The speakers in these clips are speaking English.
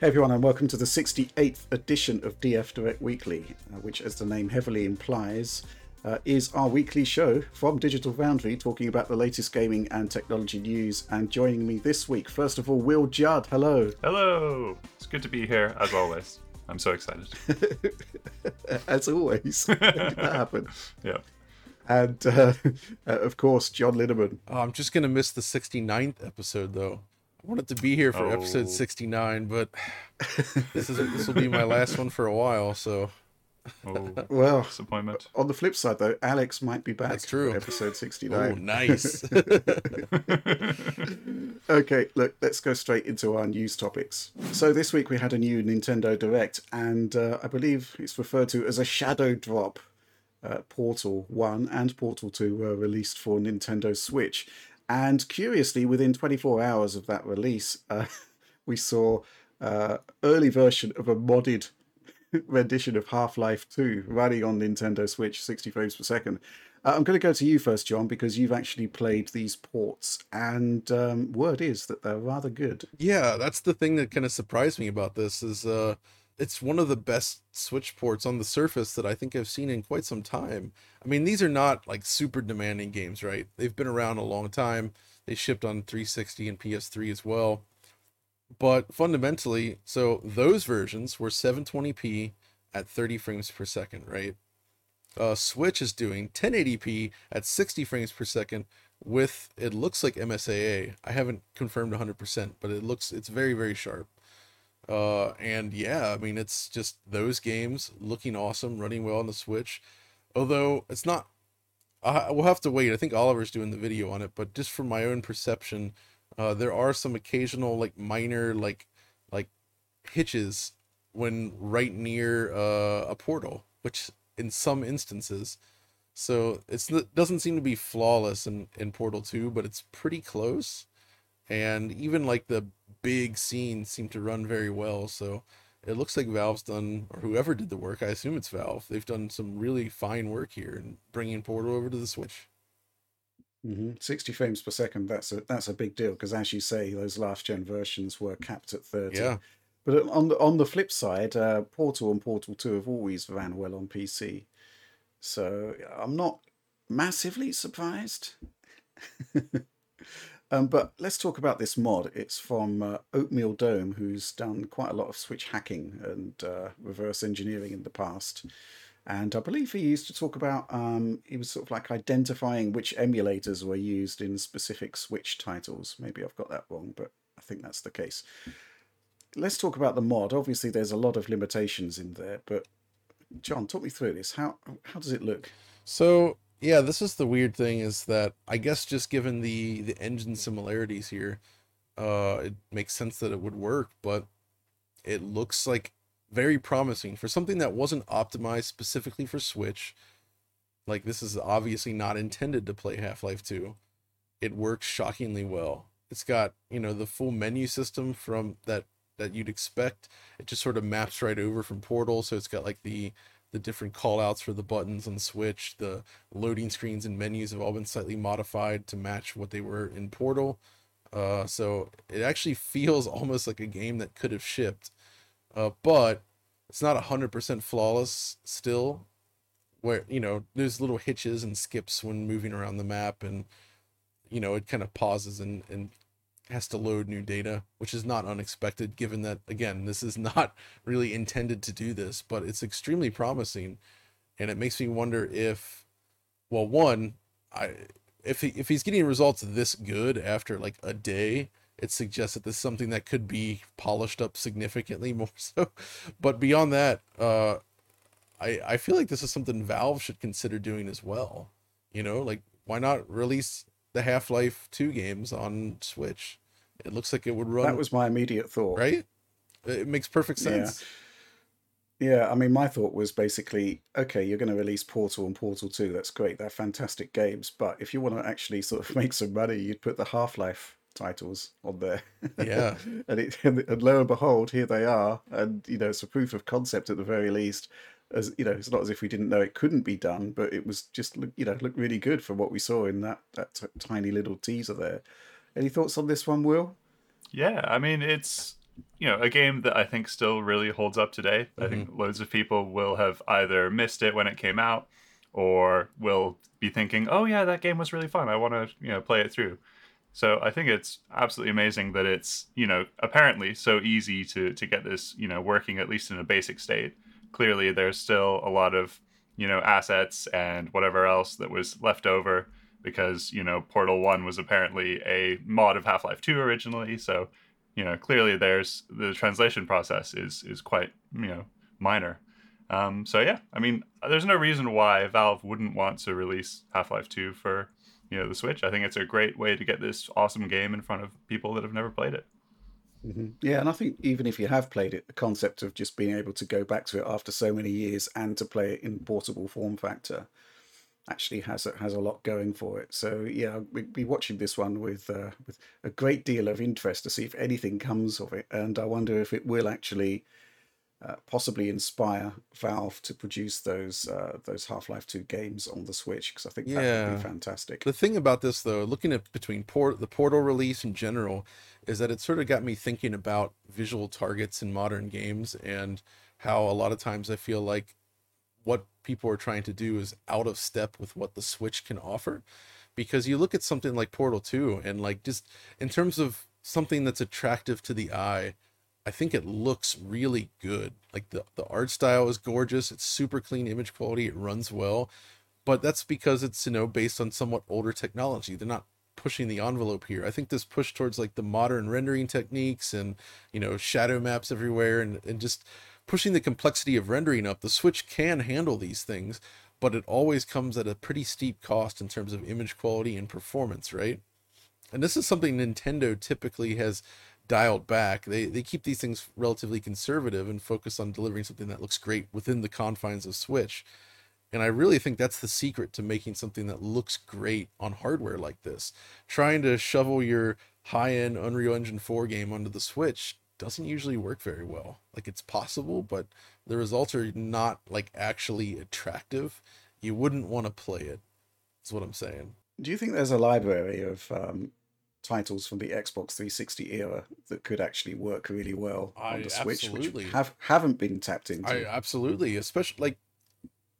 Hey everyone, and welcome to the 68th edition of DF Direct Weekly, uh, which, as the name heavily implies, uh, is our weekly show from Digital Foundry talking about the latest gaming and technology news. And joining me this week, first of all, Will Judd. Hello. Hello. It's good to be here, as always. I'm so excited. as always. that happen? Yeah. And uh, of course, John Linneman. Oh, I'm just gonna miss the 69th episode though. I wanted to be here for Oh. episode 69, but this is this will be my last one for a while. So Oh, Well, disappointment. on the flip side, though, Alex might be back That's true. for episode oh, 69. nice. Okay, look, let's go straight into our news topics. So this week we had a new Nintendo Direct, and uh, I believe it's referred to as a shadow drop. Uh, Portal 1 and Portal 2 were released for Nintendo Switch. And curiously, within 24 hours of that release, uh, we saw uh, early version of a modded rendition of Half-Life 2 running on Nintendo Switch 60 frames per second. Uh, I'm going to go to you first, John, because you've actually played these ports, and um, word is that they're rather good. yeah, that's the thing that kind of surprised me about this is uh it's one of the best Switch ports on the surface that I think I've seen in quite some time. I mean, these are not like super demanding games, right? They've been around a long time. They shipped on 360 and PS3 as well. But fundamentally, so those versions were 720p at 30 frames per second, right? Uh, Switch is doing 1080p at 60 frames per second with it looks like MSAA. I haven't confirmed 100%, but it looks it's very very sharp. Uh, and yeah, I mean it's just those games looking awesome, running well on the Switch. Although it's not, I we'll have to wait. I think Oliver's doing the video on it, but just from my own perception, uh, there are some occasional like minor like like hitches when right near uh, a portal, which in some instances. So it's it doesn't seem to be flawless in, in Portal 2, but it's pretty close. And even like the big scenes seem to run very well. So it looks like Valve's done, or whoever did the work, I assume it's Valve. They've done some really fine work here in bringing Portal over to the Switch. hmm 60 frames per second, that's a, that's a big deal, because as you say, those last gen versions were capped at 30. Yeah. But on the, on the flip side, uh, Portal and Portal 2 have always ran well on PC. So I'm not massively surprised. um, but let's talk about this mod. It's from uh, Oatmeal Dome, who's done quite a lot of Switch hacking and uh, reverse engineering in the past. And I believe he used to talk about, um, he was sort of like identifying which emulators were used in specific Switch titles. Maybe I've got that wrong, but I think that's the case let's talk about the mod. Obviously, there's a lot of limitations in there, but John, talk me through this. How how does it look? So yeah, this is the weird thing is that I guess just given the the engine similarities here, uh, it makes sense that it would work, but it looks like very promising for something that wasn't optimized specifically for Switch. Like this is obviously not intended to play Half-Life 2. It works shockingly well. It's got, you know, the full menu system from that that you'd expect. It just sort of maps right over from Portal, so it's got like the the different callouts for the buttons on the Switch. The loading screens and menus have all been slightly modified to match what they were in Portal. Uh, so it actually feels almost like a game that could have shipped, uh, but it's not hundred percent flawless still. Where you know there's little hitches and skips when moving around the map, and you know it kind of pauses and and has to load new data, which is not unexpected given that again, this is not really intended to do this, but it's extremely promising and it makes me wonder if well, one, I if he if he's getting results this good after like a day, it suggests that this is something that could be polished up significantly more so. But beyond that, uh I I feel like this is something Valve should consider doing as well. You know, like why not release the Half-Life 2 games on Switch? It looks like it would run That was my immediate thought. right? It makes perfect sense. Yeah, yeah I mean, my thought was basically, okay, you're going to release Portal and Portal 2. That's great. They're fantastic games. But if you want to actually sort of make some money, you'd put the Half Life titles on there. Yeah. and, it, and lo and behold, here they are. And, you know, it's a proof of concept at the very least. As you know, it's not as if we didn't know it couldn't be done, but it was just, look- you know, looked really good for what we saw in that, that t- tiny little teaser there. Any thoughts on this one, Will? Yeah, I mean it's you know, a game that I think still really holds up today. I think mm-hmm. loads of people will have either missed it when it came out or will be thinking, "Oh yeah, that game was really fun. I want to, you know, play it through." So I think it's absolutely amazing that it's, you know, apparently so easy to to get this, you know, working at least in a basic state. Clearly there's still a lot of, you know, assets and whatever else that was left over because, you know, Portal 1 was apparently a mod of Half-Life 2 originally, so you know clearly there's the translation process is is quite you know minor. Um, so yeah i mean there's no reason why valve wouldn't want to release half-life 2 for you know the switch. I think it's a great way to get this awesome game in front of people that have never played it. Mm-hmm. yeah and i think even if you have played it the concept of just being able to go back to it after so many years and to play it in portable form factor actually has a, has a lot going for it. So yeah, we'll be watching this one with uh, with a great deal of interest to see if anything comes of it, and I wonder if it will actually uh, possibly inspire Valve to produce those uh, those Half Life Two games on the Switch because I think yeah. that would be fantastic. The thing about this though, looking at between port the Portal release in general, is that it sort of got me thinking about visual targets in modern games and how a lot of times I feel like what people are trying to do is out of step with what the Switch can offer. Because you look at something like Portal 2 and like just in terms of something that's attractive to the eye, I think it looks really good. Like the, the art style is gorgeous, it's super clean image quality, it runs well. But that's because it's, you know, based on somewhat older technology. They're not pushing the envelope here. I think this push towards like the modern rendering techniques and, you know, shadow maps everywhere and, and just pushing the complexity of rendering up, the Switch can handle these things, but it always comes at a pretty steep cost in terms of image quality and performance, right? And this is something Nintendo typically has dialed back. They they keep these things relatively conservative and focus on delivering something that looks great within the confines of Switch. And I really think that's the secret to making something that looks great on hardware like this. Trying to shovel your high-end Unreal Engine 4 game onto the Switch doesn't usually work very well. Like it's possible, but the results are not like actually attractive. You wouldn't want to play it. Is what I'm saying. Do you think there's a library of um, titles from the Xbox 360 era that could actually work really well on I the Switch, absolutely. which have haven't been tapped into? I absolutely, especially like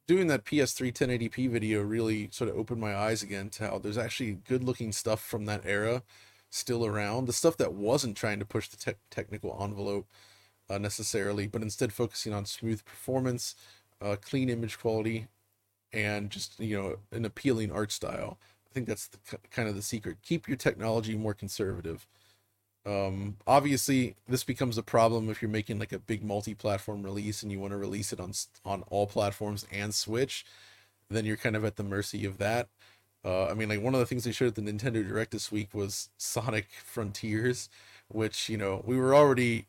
doing that PS3 1080p video really sort of opened my eyes again to how there's actually good looking stuff from that era still around. The stuff that wasn't trying to push the te- technical envelope uh, necessarily, but instead focusing on smooth performance, uh, clean image quality, and just you know an appealing art style. I think that's the, kind of the secret. Keep your technology more conservative. Um, obviously, this becomes a problem if you're making like a big multi-platform release and you want to release it on on all platforms and Switch. Then you're kind of at the mercy of that. Uh, I mean, like one of the things they showed at the Nintendo Direct this week was Sonic Frontiers, which you know we were already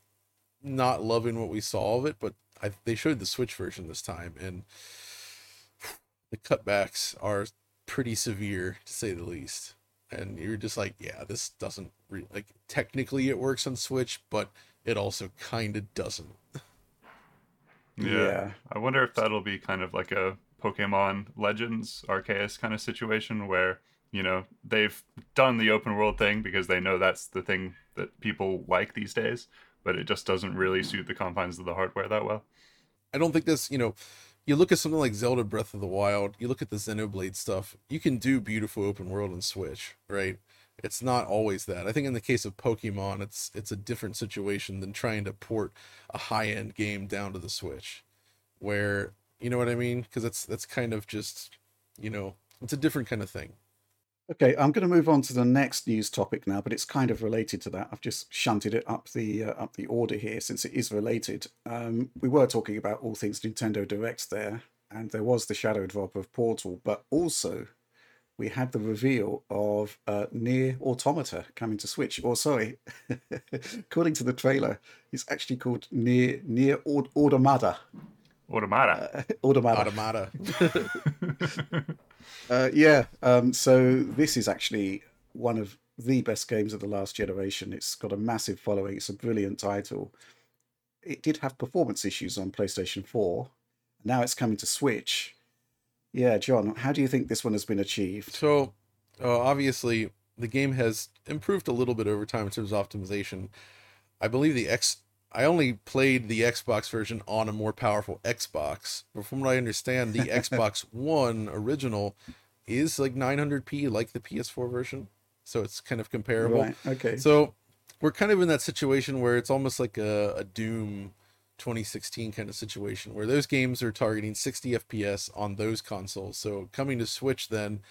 not loving what we saw of it, but I, they showed the Switch version this time, and the cutbacks are pretty severe to say the least. And you're just like, yeah, this doesn't re- like technically it works on Switch, but it also kind of doesn't. Yeah. yeah. I wonder if that'll be kind of like a Pokemon Legends Arceus kind of situation where you know they've done the open world thing because they know that's the thing that people like these days, but it just doesn't really suit the confines of the hardware that well. I don't think this, you know, you look at something like Zelda Breath of the Wild, you look at the Xenoblade stuff, you can do beautiful open world on Switch, right? It's not always that. I think in the case of Pokemon, it's it's a different situation than trying to port a high-end game down to the Switch where you know what I mean? Because that's that's kind of just, you know, it's a different kind of thing. Okay, I'm going to move on to the next news topic now, but it's kind of related to that. I've just shunted it up the uh, up the order here since it is related. Um, we were talking about all things Nintendo Direct there, and there was the shadow drop of Portal, but also we had the reveal of uh, NieR Automata coming to Switch. Or sorry, according to the trailer, it's actually called Near NieR Automata. Automata. Uh, automata. Automata. uh, yeah. Um, so this is actually one of the best games of the last generation. It's got a massive following. It's a brilliant title. It did have performance issues on PlayStation 4. Now it's coming to Switch. Yeah, John, how do you think this one has been achieved? So, uh, obviously, the game has improved a little bit over time in terms of optimization. I believe the X. I only played the Xbox version on a more powerful Xbox, but from what I understand, the Xbox One original is like 900p, like the PS4 version. So it's kind of comparable. Right. Okay. So we're kind of in that situation where it's almost like a, a Doom 2016 kind of situation where those games are targeting 60 FPS on those consoles. So coming to Switch, then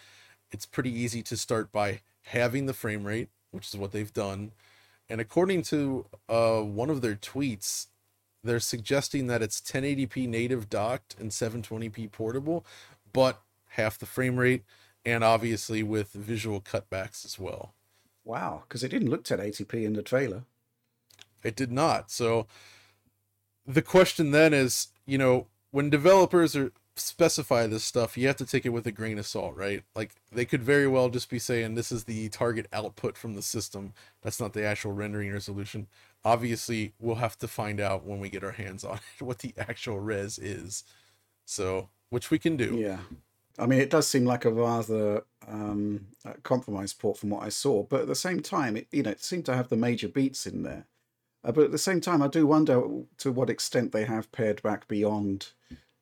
it's pretty easy to start by having the frame rate, which is what they've done. And according to uh, one of their tweets, they're suggesting that it's 1080p native docked and 720p portable, but half the frame rate, and obviously with visual cutbacks as well. Wow, because it didn't look 1080p in the trailer. It did not. So the question then is, you know, when developers are specify this stuff, you have to take it with a grain of salt, right? Like they could very well just be saying this is the target output from the system. That's not the actual rendering resolution. Obviously, we'll have to find out when we get our hands on it what the actual res is. So, which we can do. Yeah. I mean, it does seem like a rather um, compromised port from what I saw, but at the same time, it you know it seemed to have the major beats in there. Uh, but at the same time, I do wonder to what extent they have pared back beyond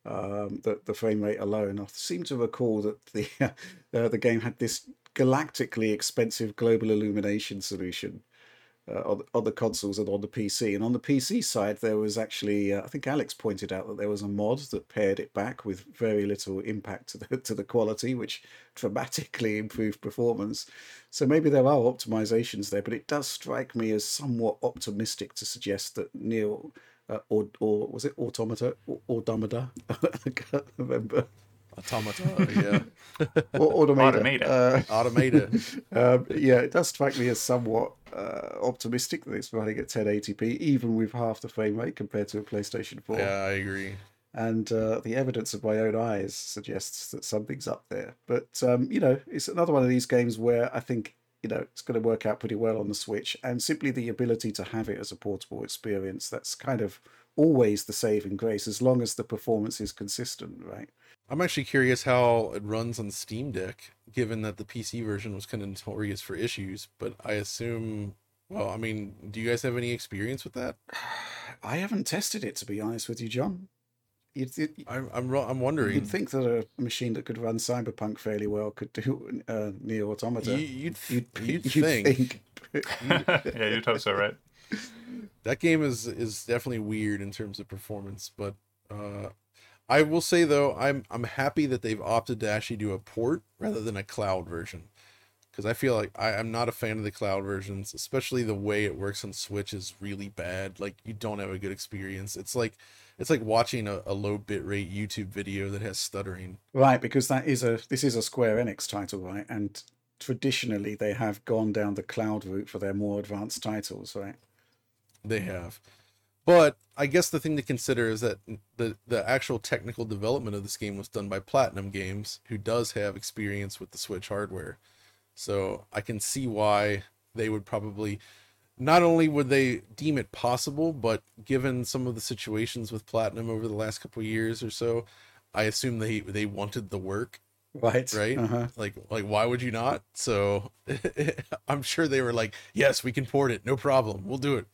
um, the the frame rate alone. I seem to recall that the uh, the game had this galactically expensive global illumination solution uh, on, on the consoles and on the PC. And on the PC side, there was actually, uh, I think Alex pointed out that there was a mod that pared it back with very little impact to the, to the quality, which dramatically improved performance. So maybe there are optimizations there, but it does strike me as somewhat optimistic to suggest that NieR. Uh, or, or was it Automata? Or, Automata? I can't remember. Automata, yeah. or Automata. Automata. Uh, Automata. um, yeah, it does strike me as somewhat uh, optimistic that it's running at 1080p, even with half the frame rate compared to a PlayStation 4. Yeah, I agree. And uh, the evidence of my own eyes suggests that something's up there. But, um, you know, it's another one of these games where I think, you know, it's going to work out pretty well on the Switch. And simply the ability to have it as a portable experience, that's kind of always the saving grace, as long as the performance is consistent, right? I'm actually curious how it runs on Steam Deck, given that the PC version was kind of notorious for issues. But I assume, well, I mean, do you guys have any experience with that? I haven't tested it, to be honest with you, John. You'd, you'd, I'm, I'm, I'm wondering. You'd think that a machine that could run Cyberpunk fairly well could do uh, NieR Automata. You, you'd, you'd, you'd, you'd think. yeah, you'd hope so, right? That game is is definitely weird in terms of performance, but uh, I will say though, I'm I'm happy that they've opted to actually do a port rather than a cloud version, because I feel like I, I'm not a fan of the cloud versions, especially the way it works on Switch is really bad. Like you don't have a good experience. It's like it's like watching a, a low bitrate YouTube video that has stuttering. Right, because that is a this is a Square Enix title, right? And traditionally they have gone down the cloud route for their more advanced titles, right? They have. But I guess the thing to consider is that the the actual technical development of this game was done by Platinum Games, who does have experience with the Switch hardware. So I can see why they would probably not only would they deem it possible, but given some of the situations with Platinum over the last couple years or so, I assume they they wanted the work. Right. Right. Uh-huh. Like like why would you not? So I'm sure they were like, yes, we can port it, no problem, we'll do it.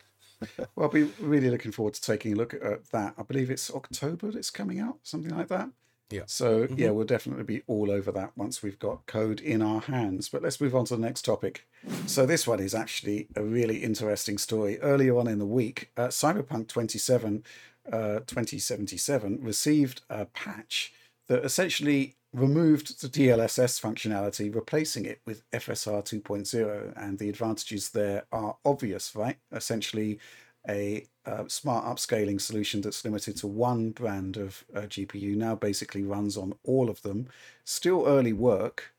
well, I'll be really looking forward to taking a look at that. I believe it's October it's coming out, something like that. Yeah. So, Mhm. yeah, we'll definitely be all over that once we've got code in our hands. But let's move on to the next topic. So, this one is actually a really interesting story. Earlier on in the week, uh, Cyberpunk 27, uh, 2077 received a patch that essentially removed the DLSS functionality, replacing it with FSR 2.0. And the advantages there are obvious, right? Essentially, a uh, smart upscaling solution that's limited to one brand of uh, GPU now basically runs on all of them. Still early work,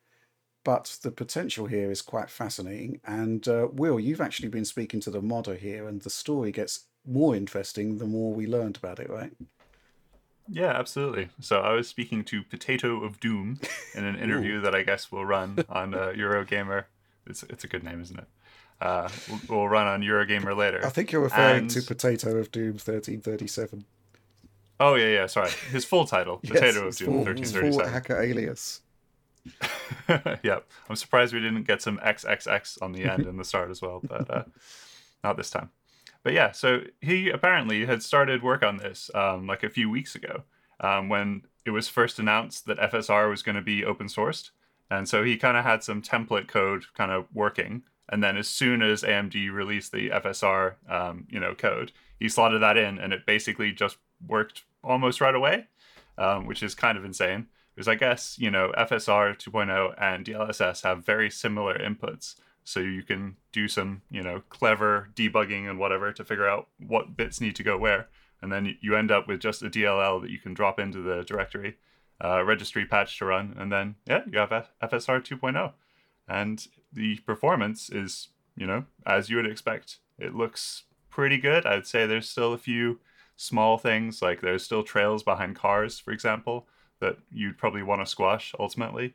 but the potential here is quite fascinating. And uh, Will, you've actually been speaking to the modder here, and the story gets more interesting the more we learned about it, right? Yeah, absolutely. So I was speaking to Potato of Doom in an interview that I guess will run on uh, Eurogamer. It's it's a good name, isn't it? Uh, we'll, we'll run on Eurogamer later. I think you're referring And- to Potato of Doom 1337. Oh yeah, yeah. Sorry, his full title, Yes, Potato of Doom, full, thirteen full hacker alias. yep. I'm surprised we didn't get some XXX on the end and the start as well, but uh, not this time. but yeah, so he apparently had started work on this um, like a few weeks ago um, when it was first announced that FSR was going to be open sourced. And so he kind of had some template code kind of working. And then as soon as AMD released the FSR, um, you know, code, he slotted that in, and it basically just worked almost right away, um, which is kind of insane. Because I guess you know FSR 2.0 and DLSS have very similar inputs, so you can do some you know clever debugging and whatever to figure out what bits need to go where, and then you end up with just a DLL that you can drop into the directory, uh, registry patch to run, and then yeah, you have F- FSR 2.0, and the performance is you know as you would expect. It looks pretty good. I'd say there's still a few small things like there's still trails behind cars, for example, that you'd probably want to squash ultimately.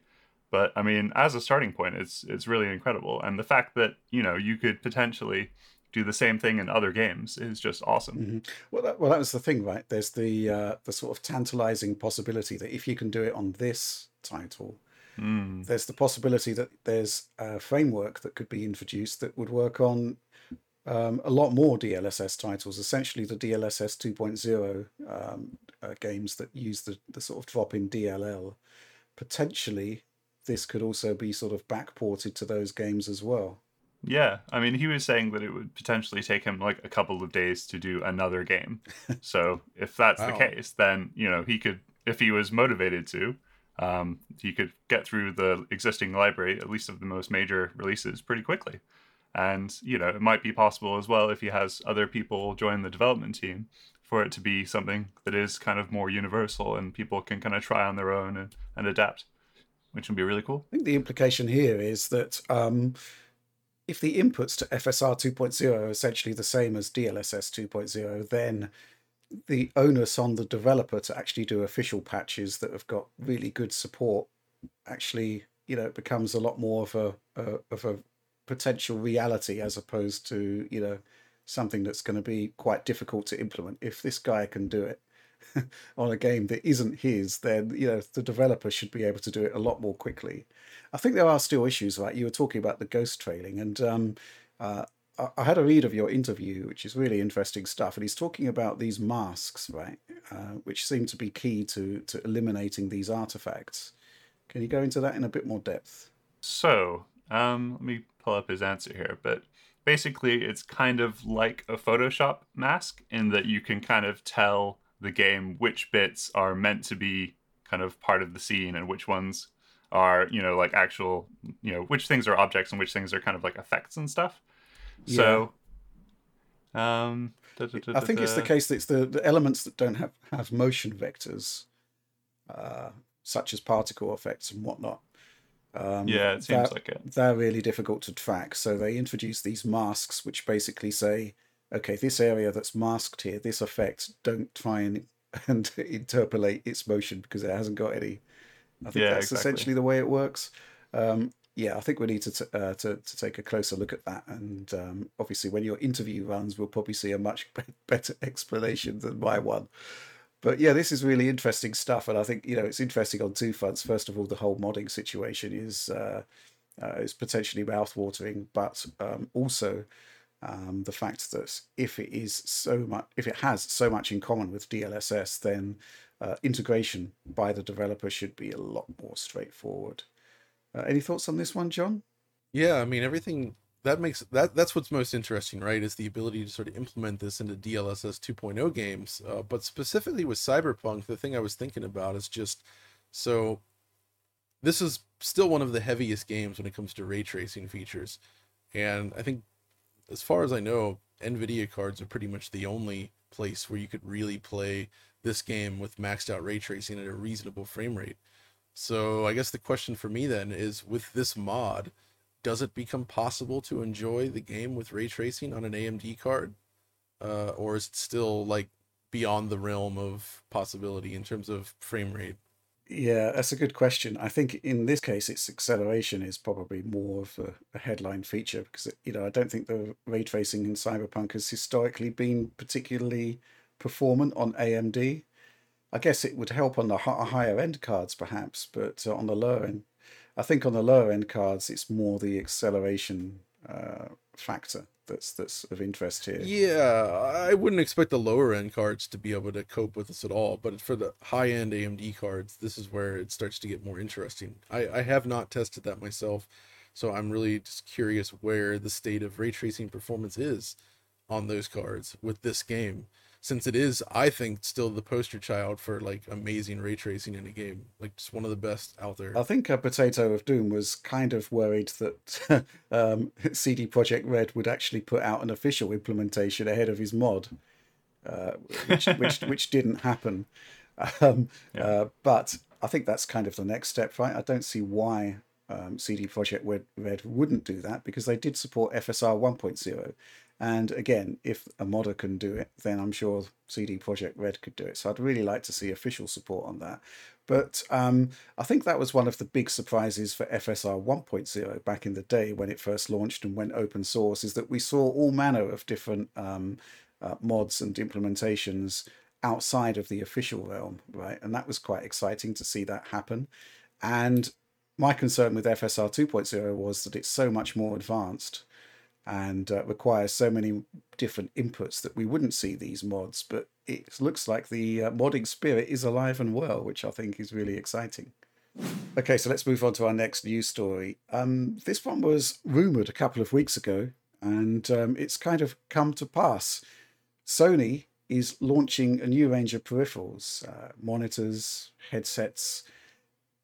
But I mean, as a starting point, it's it's really incredible, and the fact that you know you could potentially do the same thing in other games is just awesome. Mm-hmm. Well, that, well, that was the thing, right? There's the uh, the sort of tantalizing possibility that if you can do it on this title, mm. there's the possibility that there's a framework that could be introduced that would work on um, a lot more DLSS titles. Essentially, the DLSS 2.0 um, uh, games that use the, the sort of drop in DLL. Potentially, this could also be sort of backported to those games as well. Yeah, I mean, he was saying that it would potentially take him like a couple of days to do another game. so if that's wow. the case, then you know he could, if he was motivated to, um, he could get through the existing library, at least of the most major releases, pretty quickly. And you know, it might be possible as well if he has other people join the development team for it to be something that is kind of more universal and people can kind of try on their own and, and adapt, which would be really cool. I think the implication here is that um, if the inputs to FSR 2.0 are essentially the same as DLSS 2.0, then the onus on the developer to actually do official patches that have got really good support actually, you know, it becomes a lot more of a, a of a potential reality as opposed to you know something that's going to be quite difficult to implement. If this guy can do it on a game that isn't his, then you know the developer should be able to do it a lot more quickly. I think there are still issues, right? You were talking about the ghost trailing, and um, uh, I had a read of your interview, which is really interesting stuff, and he's talking about these masks, right, uh, which seem to be key to to eliminating these artifacts. Can you go into that in a bit more depth? So, um, let me pull up his answer here, but basically it's kind of like a Photoshop mask in that you can kind of tell the game which bits are meant to be kind of part of the scene and which ones are, you know, like actual, you know, which things are objects and which things are kind of like effects and stuff. Yeah. So um da, da, da, I think it's the case that it's the, the elements that don't have, have motion vectors, uh, such as particle effects and whatnot, um, yeah, it seems like it. They're really difficult to track. So they introduce these masks, which basically say, okay, this area that's masked here, this effect, don't try and, and interpolate its motion because it hasn't got any. I think yeah, that's exactly. essentially the way it works. Um, yeah, I think we need to, t- uh, to to take a closer look at that. And um, obviously, when your interview runs, we'll probably see a much better explanation than my one but yeah, this is really interesting stuff, and I think you know it's interesting on two fronts. First of all, the whole modding situation is uh, uh, is potentially mouthwatering, but um, also um, the fact that if it is so much, if it has so much in common with DLSS, then uh, integration by the developer should be a lot more straightforward. Uh, any thoughts on this one, John? Yeah, I mean everything that makes that that's what's most interesting, right? Is the ability to sort of implement this into DLSS 2.0 games. Uh, but specifically with Cyberpunk, the thing I was thinking about is just so this is still one of the heaviest games when it comes to ray tracing features, and I think as far as I know, NVIDIA cards are pretty much the only place where you could really play this game with maxed out ray tracing at a reasonable frame rate. So I guess the question for me then is with this mod does it become possible to enjoy the game with ray tracing on an AMD card? Uh, or is it still like beyond the realm of possibility in terms of frame rate? Yeah, that's a good question. I think in this case, its acceleration is probably more of a, a headline feature because you know I don't think the ray tracing in Cyberpunk has historically been particularly performant on AMD. I guess it would help on the higher end cards perhaps, but uh, on the lower end, I think on the lower end cards, it's more the acceleration uh, factor that's that's of interest here. Yeah, I wouldn't expect the lower end cards to be able to cope with this at all, but for the high end AMD cards, this is where it starts to get more interesting. I, I have not tested that myself, so I'm really just curious where the state of ray tracing performance is on those cards with this game since it is i think still the poster child for like amazing ray tracing in a game like just one of the best out there I think a potato of doom was kind of worried that um, CD Projekt Red would actually put out an official implementation ahead of his mod, uh, which, which which didn't happen. Um, Yeah. uh, but I think that's kind of the next step, right? I don't see why um, CD Projekt Red, Red wouldn't do that because they did support FSR 1.0. And again, if a modder can do it, then I'm sure CD Projekt Red could do it. So I'd really like to see official support on that. But um, I think that was one of the big surprises for FSR 1.0 back in the day when it first launched and went open source is that we saw all manner of different um, uh, mods and implementations outside of the official realm, right? And that was quite exciting to see that happen. And my concern with FSR 2.0 was that it's so much more advanced and uh, requires so many different inputs that we wouldn't see these mods. But it looks like the uh, modding spirit is alive and well, which I think is really exciting. Okay, so let's move on to our next news story. Um, this one was rumored a couple of weeks ago, and um, it's kind of come to pass. Sony is launching a new range of peripherals, uh, monitors, headsets.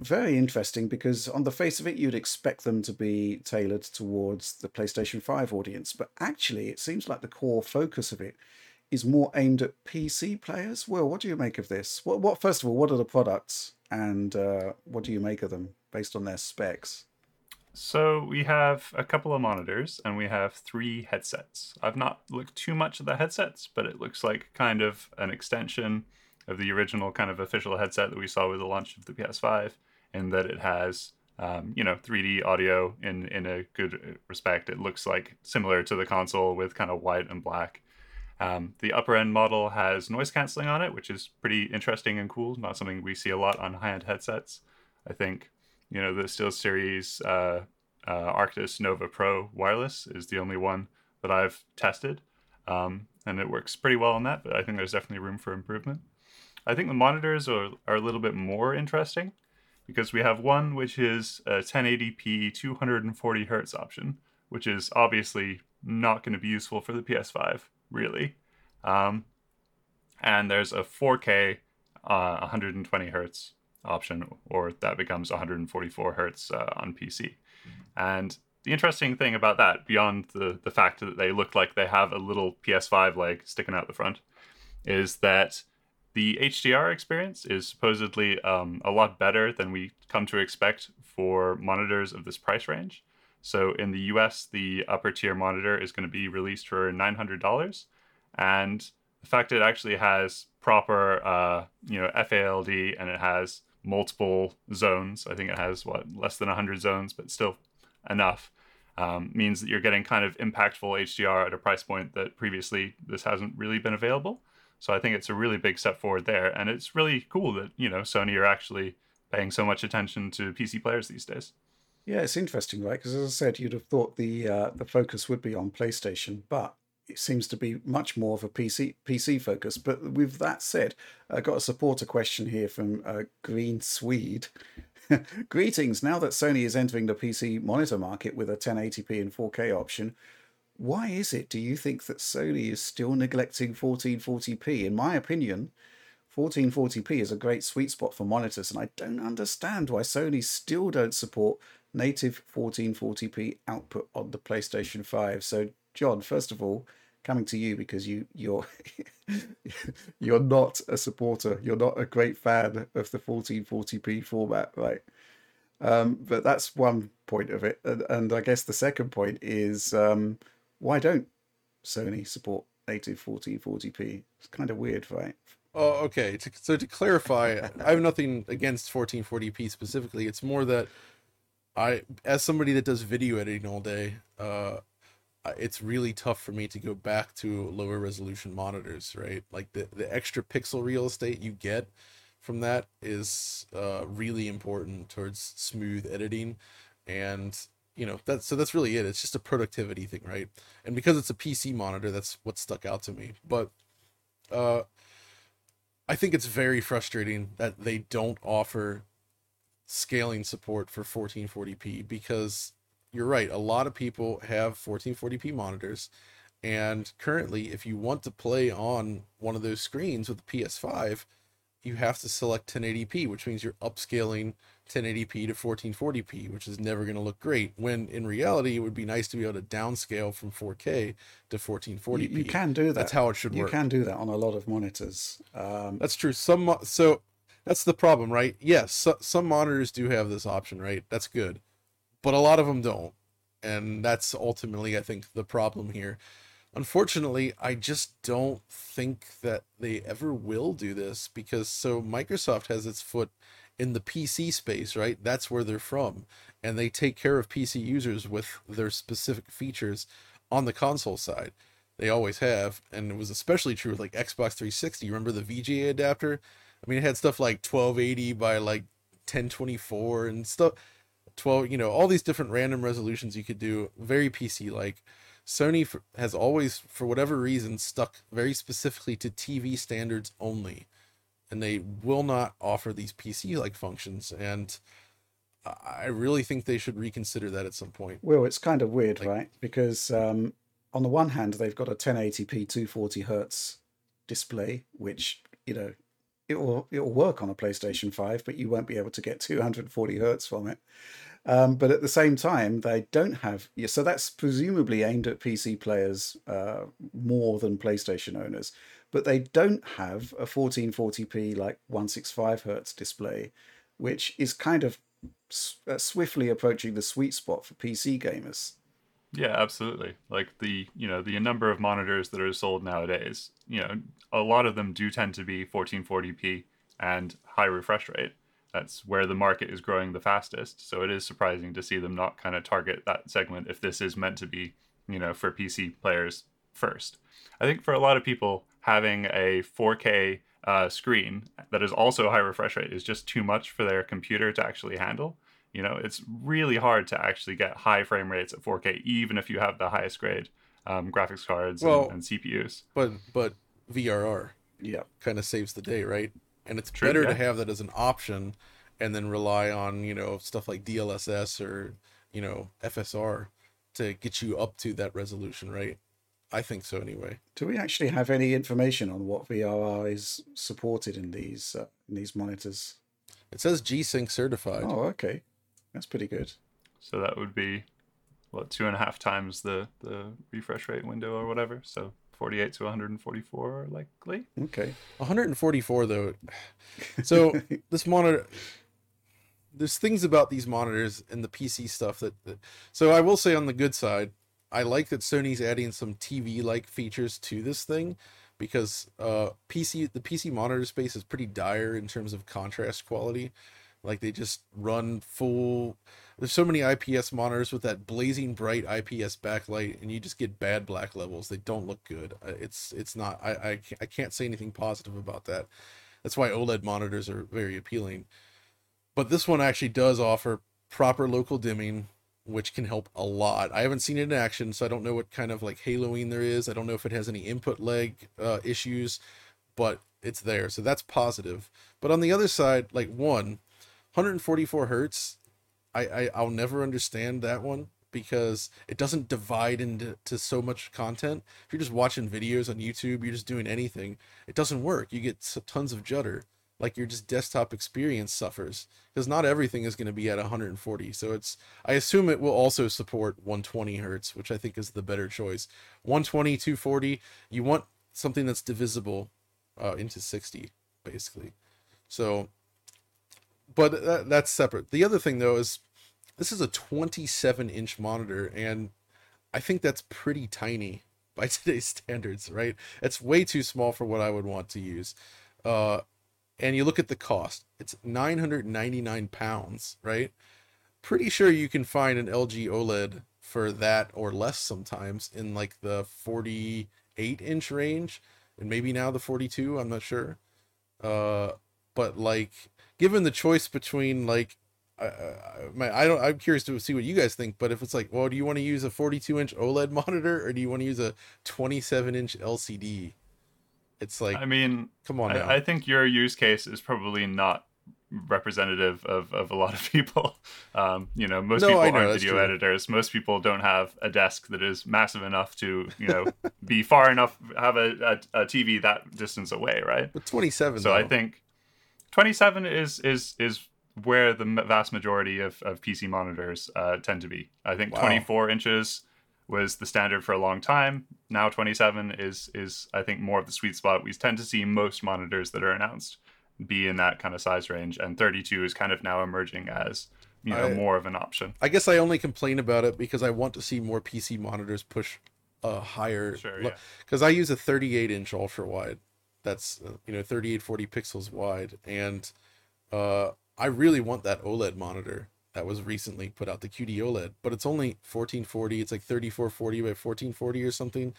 Very interesting because, on the face of it, you'd expect them to be tailored towards the PlayStation 5 audience, but actually, it seems like the core focus of it is more aimed at PC players. Well, what do you make of this? What, what first of all, what are the products, and uh, what do you make of them based on their specs? So we have a couple of monitors and we have three headsets. I've not looked too much at the headsets, but it looks like kind of an extension of the original kind of official headset that we saw with the launch of the PS5, in that it has um, you know 3D audio in in a good respect. It looks like similar to the console with kind of white and black. Um, the upper end model has noise canceling on it, which is pretty interesting and cool. Not something we see a lot on high end headsets. I think you know the SteelSeries uh, uh, Arctis Nova Pro wireless is the only one that I've tested, um, and it works pretty well on that. But I think there's definitely room for improvement. I think the monitors are, are a little bit more interesting because we have one which is a 1080p 240 hertz option, which is obviously not going to be useful for the PS5, really. Um, and there's a 4K uh, 120 hertz option, or that becomes 144 hertz uh, on PC. And the interesting thing about that, beyond the, the fact that they look like they have a little PS5 leg sticking out the front, is that the HDR experience is supposedly um, a lot better than we come to expect for monitors of this price range. So in the US, the upper tier monitor is going to be released for $900. And the fact it actually has proper, uh, you know, FALD and it has multiple zones. I think it has what less than 100 zones, but still enough. Um, means that you're getting kind of impactful HDR at a price point that previously this hasn't really been available. So I think it's a really big step forward there, and it's really cool that you know Sony are actually paying so much attention to PC players these days. Yeah, it's interesting, right? Because as I said, you'd have thought the uh, the focus would be on PlayStation, but it seems to be much more of a PC PC focus. But with that said, I got a supporter question here from uh, Green Swede. Greetings. Now that Sony is entering the PC monitor market with a 1080p and 4K option, why is it, do you think, that Sony is still neglecting 1440p? In my opinion, 1440p is a great sweet spot for monitors, and I don't understand why Sony still don't support native 1440p output on the PlayStation 5. So, John, first of all, coming to you because you you're you're not a supporter, you're not a great fan of the 1440p format, right? Um, but that's one point of it, and, and I guess the second point is um, why don't Sony support native 1440p? It's kind of weird, right? Oh, okay. So to clarify, I have nothing against 1440p specifically. It's more that I, as somebody that does video editing all day, uh, it's really tough for me to go back to lower resolution monitors, right? Like the, the extra pixel real estate you get from that is uh, really important towards smooth editing. And you know that's so that's really it. It's just a productivity thing right? And because it's a pc monitor that's what stuck out to me. But uh i think it's very frustrating that they don't offer scaling support for 1440p because you're right a lot of people have 1440p monitors. And currently if you want to play on one of those screens with the ps5 you have to select 1080p which means you're upscaling 1080p to 1440p, which is never going to look great. When in reality, it would be nice to be able to downscale from 4K to 1440p. You, you can do that. That's how it should you work. You can do that on a lot of monitors. Um, That's true. Some mo- so that's the problem, right? Yes, so, some monitors do have this option, right? That's good, but a lot of them don't, and that's ultimately, I think, the problem here. Unfortunately, I just don't think that they ever will do this because so Microsoft has its foot in the PC space, right? That's where they're from. And they take care of PC users with their specific features on the console side. They always have. And it was especially true with like Xbox 360. Remember the VGA adapter? I mean, it had stuff like 1280 by like 1024 and stuff. 12, you know, all these different random resolutions you could do, very PC like. Sony has always, for whatever reason, stuck very specifically to TV standards only and they will not offer these PC like functions. And I really think they should reconsider that at some point. Well, it's kind of weird, like, right? Because um, on the one hand, they've got a 1080p 240 hertz display, which you know it will it will work on a PlayStation 5, but you won't be able to get 240 hertz from it. Um, but at the same time, they don't have so that's presumably aimed at PC players uh, more than PlayStation owners but they don't have a 1440p like 165 hertz display, which is kind of uh, swiftly approaching the sweet spot for PC gamers. Yeah, absolutely. Like the you know the number of monitors that are sold nowadays, you know, a lot of them do tend to be 1440p and high refresh rate. That's where the market is growing the fastest. So it is surprising to see them not kind of target that segment if this is meant to be, you know, for PC players first. I think for a lot of people, having a 4K uh, screen that is also high refresh rate is just too much for their computer to actually handle. You know, it's really hard to actually get high frame rates at 4K, even if you have the highest grade um, graphics cards well, and, and, CPUs. But but VRR, yeah, kind of saves the day, right? And it's True, better yeah. to have that as an option, and then rely on you know stuff like DLSS or you know FSR to get you up to that resolution, right? I think so anyway. Do we actually have any information on what VRR is supported in these uh, in these monitors? It says G-Sync certified. Oh, okay, that's pretty good. So that would be what two and a half times the the refresh rate window or whatever. So 48 to 144 likely. Okay. 144 though. So this monitor there's things about these monitors and the PC stuff that, that so I will say on the good side, I like that Sony's adding some TV like features to this thing because uh PC the PC monitor space is pretty dire in terms of contrast quality. Like they just run full there's so many IPS monitors with that blazing bright IPS backlight and you just get bad black levels. They don't look good. Uh, it's it's not I I, I can't say anything positive about that. That's why OLED monitors are very appealing. But this one actually does offer proper local dimming, which can help a lot. I haven't seen it in action, so I don't know what kind of like haloing there is. I don't know if it has any input lag uh, issues, but it's there, so that's positive. But on the other side, like one, 144 hertz, I, I I'll never understand that one because it doesn't divide into to so much content. If you're just watching videos on YouTube, you're just doing anything, it doesn't work. You get tons of judder like your just desktop experience suffers because not everything is going to be at 140 so it's i assume it will also support 120 hertz which i think is the better choice. 120 240 you want something that's divisible uh, into 60 basically. So but that, that's separate. The other thing though is this is a 27 inch monitor and i think that's pretty tiny by today's standards right? It's way too small for what i would want to use. Uh and you look at the cost, it's 999 pounds, right? Pretty sure you can find an LG OLED for that or less sometimes in like the 48 inch range and maybe now the 42, I'm not sure. Uh, but like given the choice between like I, my, I don't. I'm curious to see what you guys think. But if it's like, well, do you want to use a 42 inch OLED monitor or do you want to use a 27 inch LCD? It's like, I mean, come on now. I, I think your use case is probably not representative of, of a lot of people. Um, you know, most No, people know, aren't video true. editors. Most people don't have a desk that is massive enough to, you know, be far enough, have a, a, a TV that distance away, right? But 27. So I think 27 is is is where the vast majority of, of PC monitors uh, tend to be. I think Wow. 24 inches was the standard for a long time. Now 27 is is I think more of the sweet spot. We tend to see most monitors that are announced be in that kind of size range, and 32 is kind of now emerging as you know I- more of an option. I guess I only complain about it because I want to see more PC monitors push a higher. Sure, yeah. Because I use a 38 inch ultra wide. That's uh, you know 3840 pixels wide, and uh, I really want that OLED monitor that was recently put out, the QD OLED. But it's only 1440. It's like 3440 by 1440 or something,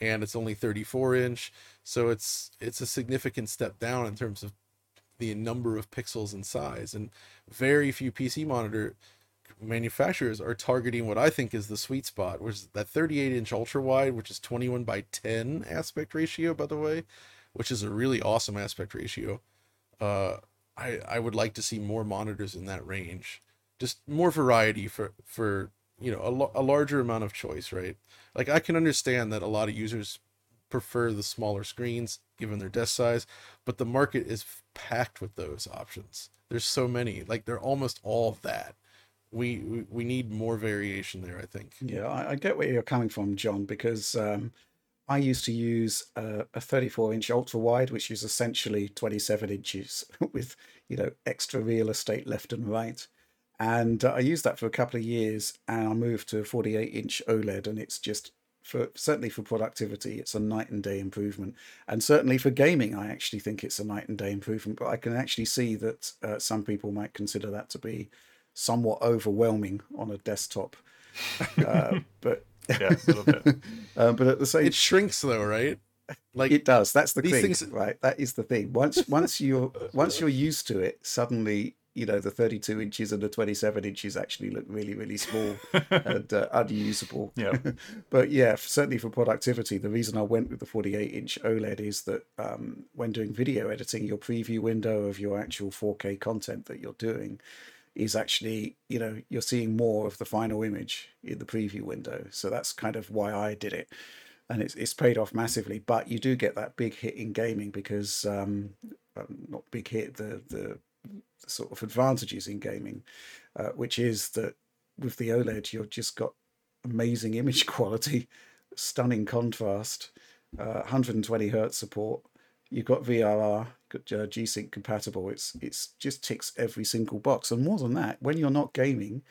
and it's only 34 inch. So it's it's a significant step down in terms of the number of pixels and size, and very few PC monitor manufacturers are targeting what I think is the sweet spot, which is that 38 inch ultra wide, which is 21 by 10 aspect ratio, by the way, which is a really awesome aspect ratio. Uh, I I would like to see more monitors in that range, just more variety for for you know a, a larger amount of choice, right? Like I can understand that a lot of users prefer the smaller screens given their desk size, but the market is packed with those options. There's so many, like they're almost all that we we, need more variation there i think Yeah, I, I get where you're coming from, John, because um, I used to use a, a 34 inch ultra wide, which is essentially 27 inches with you know extra real estate left and right. And uh, I used that for a couple of years, and I moved to a 48 inch OLED, and it's just for certainly for productivity, it's a night and day improvement, and certainly for gaming, I actually think it's a night and day improvement. But I can actually see that uh, some people might consider that to be somewhat overwhelming on a desktop. Uh, but Yeah, a little bit. uh, but at the same it shrinks though right like it does. That's the thing, things- right? That is the thing. Once once you're once you're used to it, suddenly you know the 32 inches and the 27 inches actually look really really small and uh, unusable. Yeah. but yeah, certainly for productivity, the reason I went with the 48 inch OLED is that um, when doing video editing, your preview window of your actual 4K content that you're doing is actually you know you're seeing more of the final image in the preview window. So that's kind of why I did it and it's it's paid off massively. But you do get that big hit in gaming because um, um, not big hit the, the the sort of advantages in gaming, uh, which is that with the OLED you've just got amazing image quality, stunning contrast, uh, 120 hertz support. You've got VRR, got uh, G-Sync compatible. It's it's just ticks every single box, and more than that, when you're not gaming,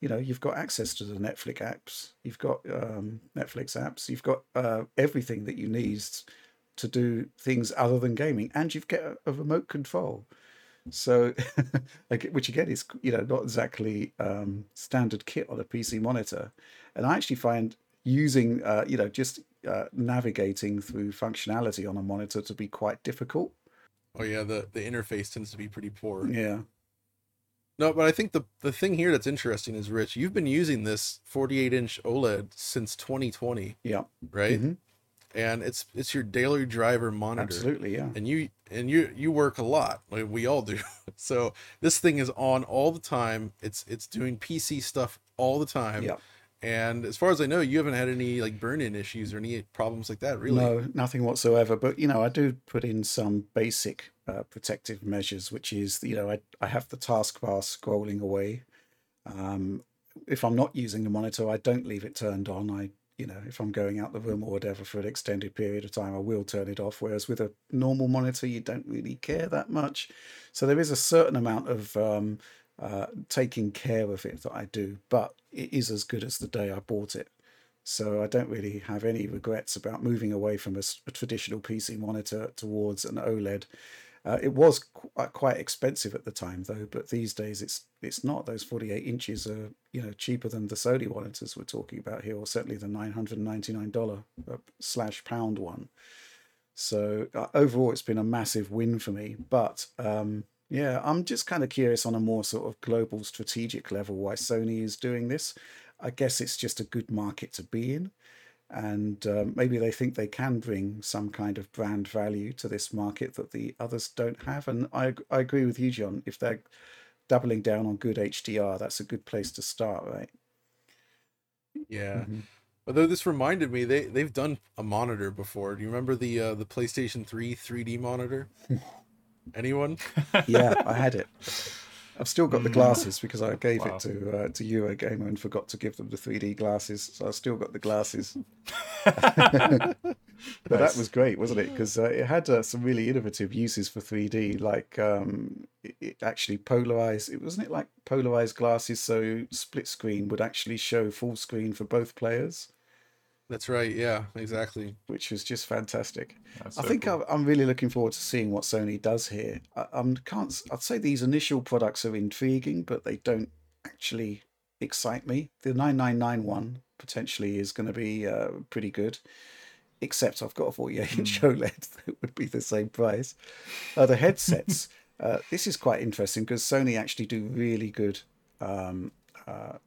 you know you've got access to the netflix apps. You've got um, netflix apps. You've got uh, everything that you need to do things other than gaming. And you've got a, a remote control so like, which again is you know not exactly um, standard kit on a pc monitor. And i actually find using uh, you know just uh, navigating through functionality on a monitor to be quite difficult. Oh yeah the the interface tends to be pretty poor. Yeah. No but i think the the thing here that's interesting is rich you've been using this 48 inch oled since 2020 yeah. right? Mhm. And it's it's your daily driver monitor. Absolutely yeah. And you and you you work a lot like we all do. So this thing is on all the time. It's it's doing pc stuff all the time. Yeah and as far as i know you haven't had any like burn-in issues or any problems like that really? No, nothing whatsoever. But you know, I do put in some basic uh, protective measures, which is you know, I I have the taskbar scrolling away. Um, if I'm not using the monitor, I don't leave it turned on. I you know, if I'm going out the room or whatever for an extended period of time, I will turn it off. Whereas with a normal monitor, you don't really care that much. So there is a certain amount of um, uh, taking care of it that I do, but it is as good as the day I bought it. So I don't really have any regrets about moving away from a traditional PC monitor towards an OLED. Uh, it was qu- uh, quite expensive at the time though, but these days it's it's not. Those 48 inches are you know cheaper than the Sony monitors we're talking about here, or certainly the 999 dollar uh, slash pound one. So uh, overall, it's been a massive win for me. But um, Yeah, I'm just kind of curious on a more sort of global strategic level why Sony is doing this. I guess it's just a good market to be in. And um, maybe they think they can bring some kind of brand value to this market that the others don't have. And I, I agree with you, John. If they're doubling down on good HDR, that's a good place to start, right? Yeah. Mm-hmm. Although this reminded me, they they've done a monitor before. Do you remember the uh, the PlayStation 3 3D monitor? Anyone? yeah, I had it. I've still got the mm. glasses because I gave wow. it to uh, to Eurogamer and forgot to give them the 3D glasses. So I've still got the glasses. but nice. that was great, wasn't it? Because uh, it had uh, some really innovative uses for 3D, like um, it, it, actually polarized. It wasn't it like polarized glasses, so split screen would actually show full screen for both players. That's right. Yeah, exactly. Which was just fantastic. That's I so think cool. I'm really looking forward to seeing what Sony does here. I, I can't. I'd say these initial products are intriguing, but they don't actually excite me. The 999 one potentially is going to be uh, pretty good, except I've got a 48 inch mm. OLED that would be the same price. Uh, the headsets. uh, this is quite interesting because Sony actually do really good um, uh,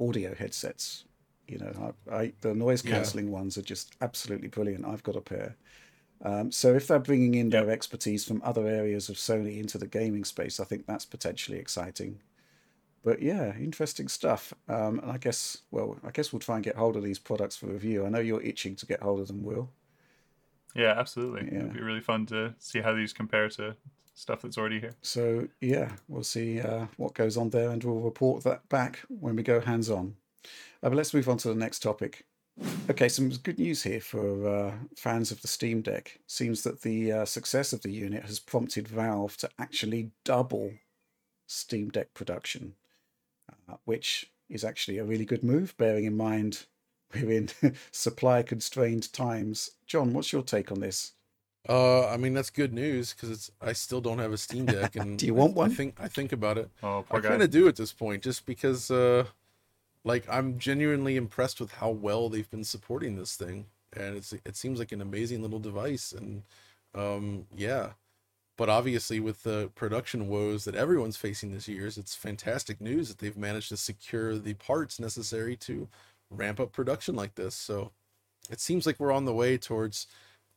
audio headsets you know, I, I, the noise cancelling yeah. ones are just absolutely brilliant. I've got a pair. Um, so if they're bringing in their expertise from other areas of Sony into the gaming space, I think that's potentially exciting. But yeah, interesting stuff. Um, and I guess, well, I guess we'll try and get hold of these products for review. I know you're itching to get hold of them, Will. Yeah, absolutely. Yeah. It'd be really fun to see how these compare to stuff that's already here. So yeah, we'll see uh, what goes on there, and we'll report that back when we go hands on. Uh, but let's move on to the next topic. Okay, some good news here for uh, fans of the Steam Deck. Seems that the uh, success of the unit has prompted Valve to actually double Steam Deck production, uh, which is actually a really good move, bearing in mind we're in supply constrained times. John, what's your take on this? Uh, I mean that's good news because it's I still don't have a Steam Deck, and do you want one? I think I think about it. Oh, I kind of do at this point, just because uh, like I'm genuinely impressed with how well they've been supporting this thing, and it's it seems like an amazing little device, and um, yeah. But obviously, with the production woes that everyone's facing this year, it's fantastic news that they've managed to secure the parts necessary to ramp up production like this. So it seems like we're on the way towards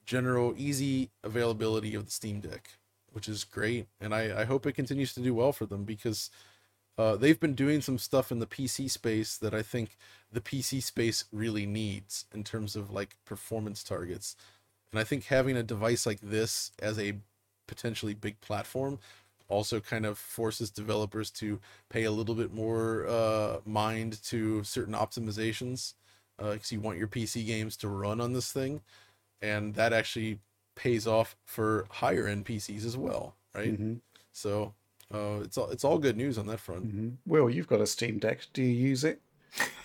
general easy availability of the Steam Deck, which is great. And I, I hope it continues to do well for them because uh, they've been doing some stuff in the PC space that I think the PC space really needs in terms of like performance targets. And I think having a device like this as a potentially big platform also kind of forces developers to pay a little bit more uh, mind to certain optimizations because uh, you want your PC games to run on this thing. And that actually pays off for higher end PCs as well, right? Mm-hmm. So uh, it's all it's all good news on that front. Mm-hmm. Will, you've got a Steam Deck. Do you use it?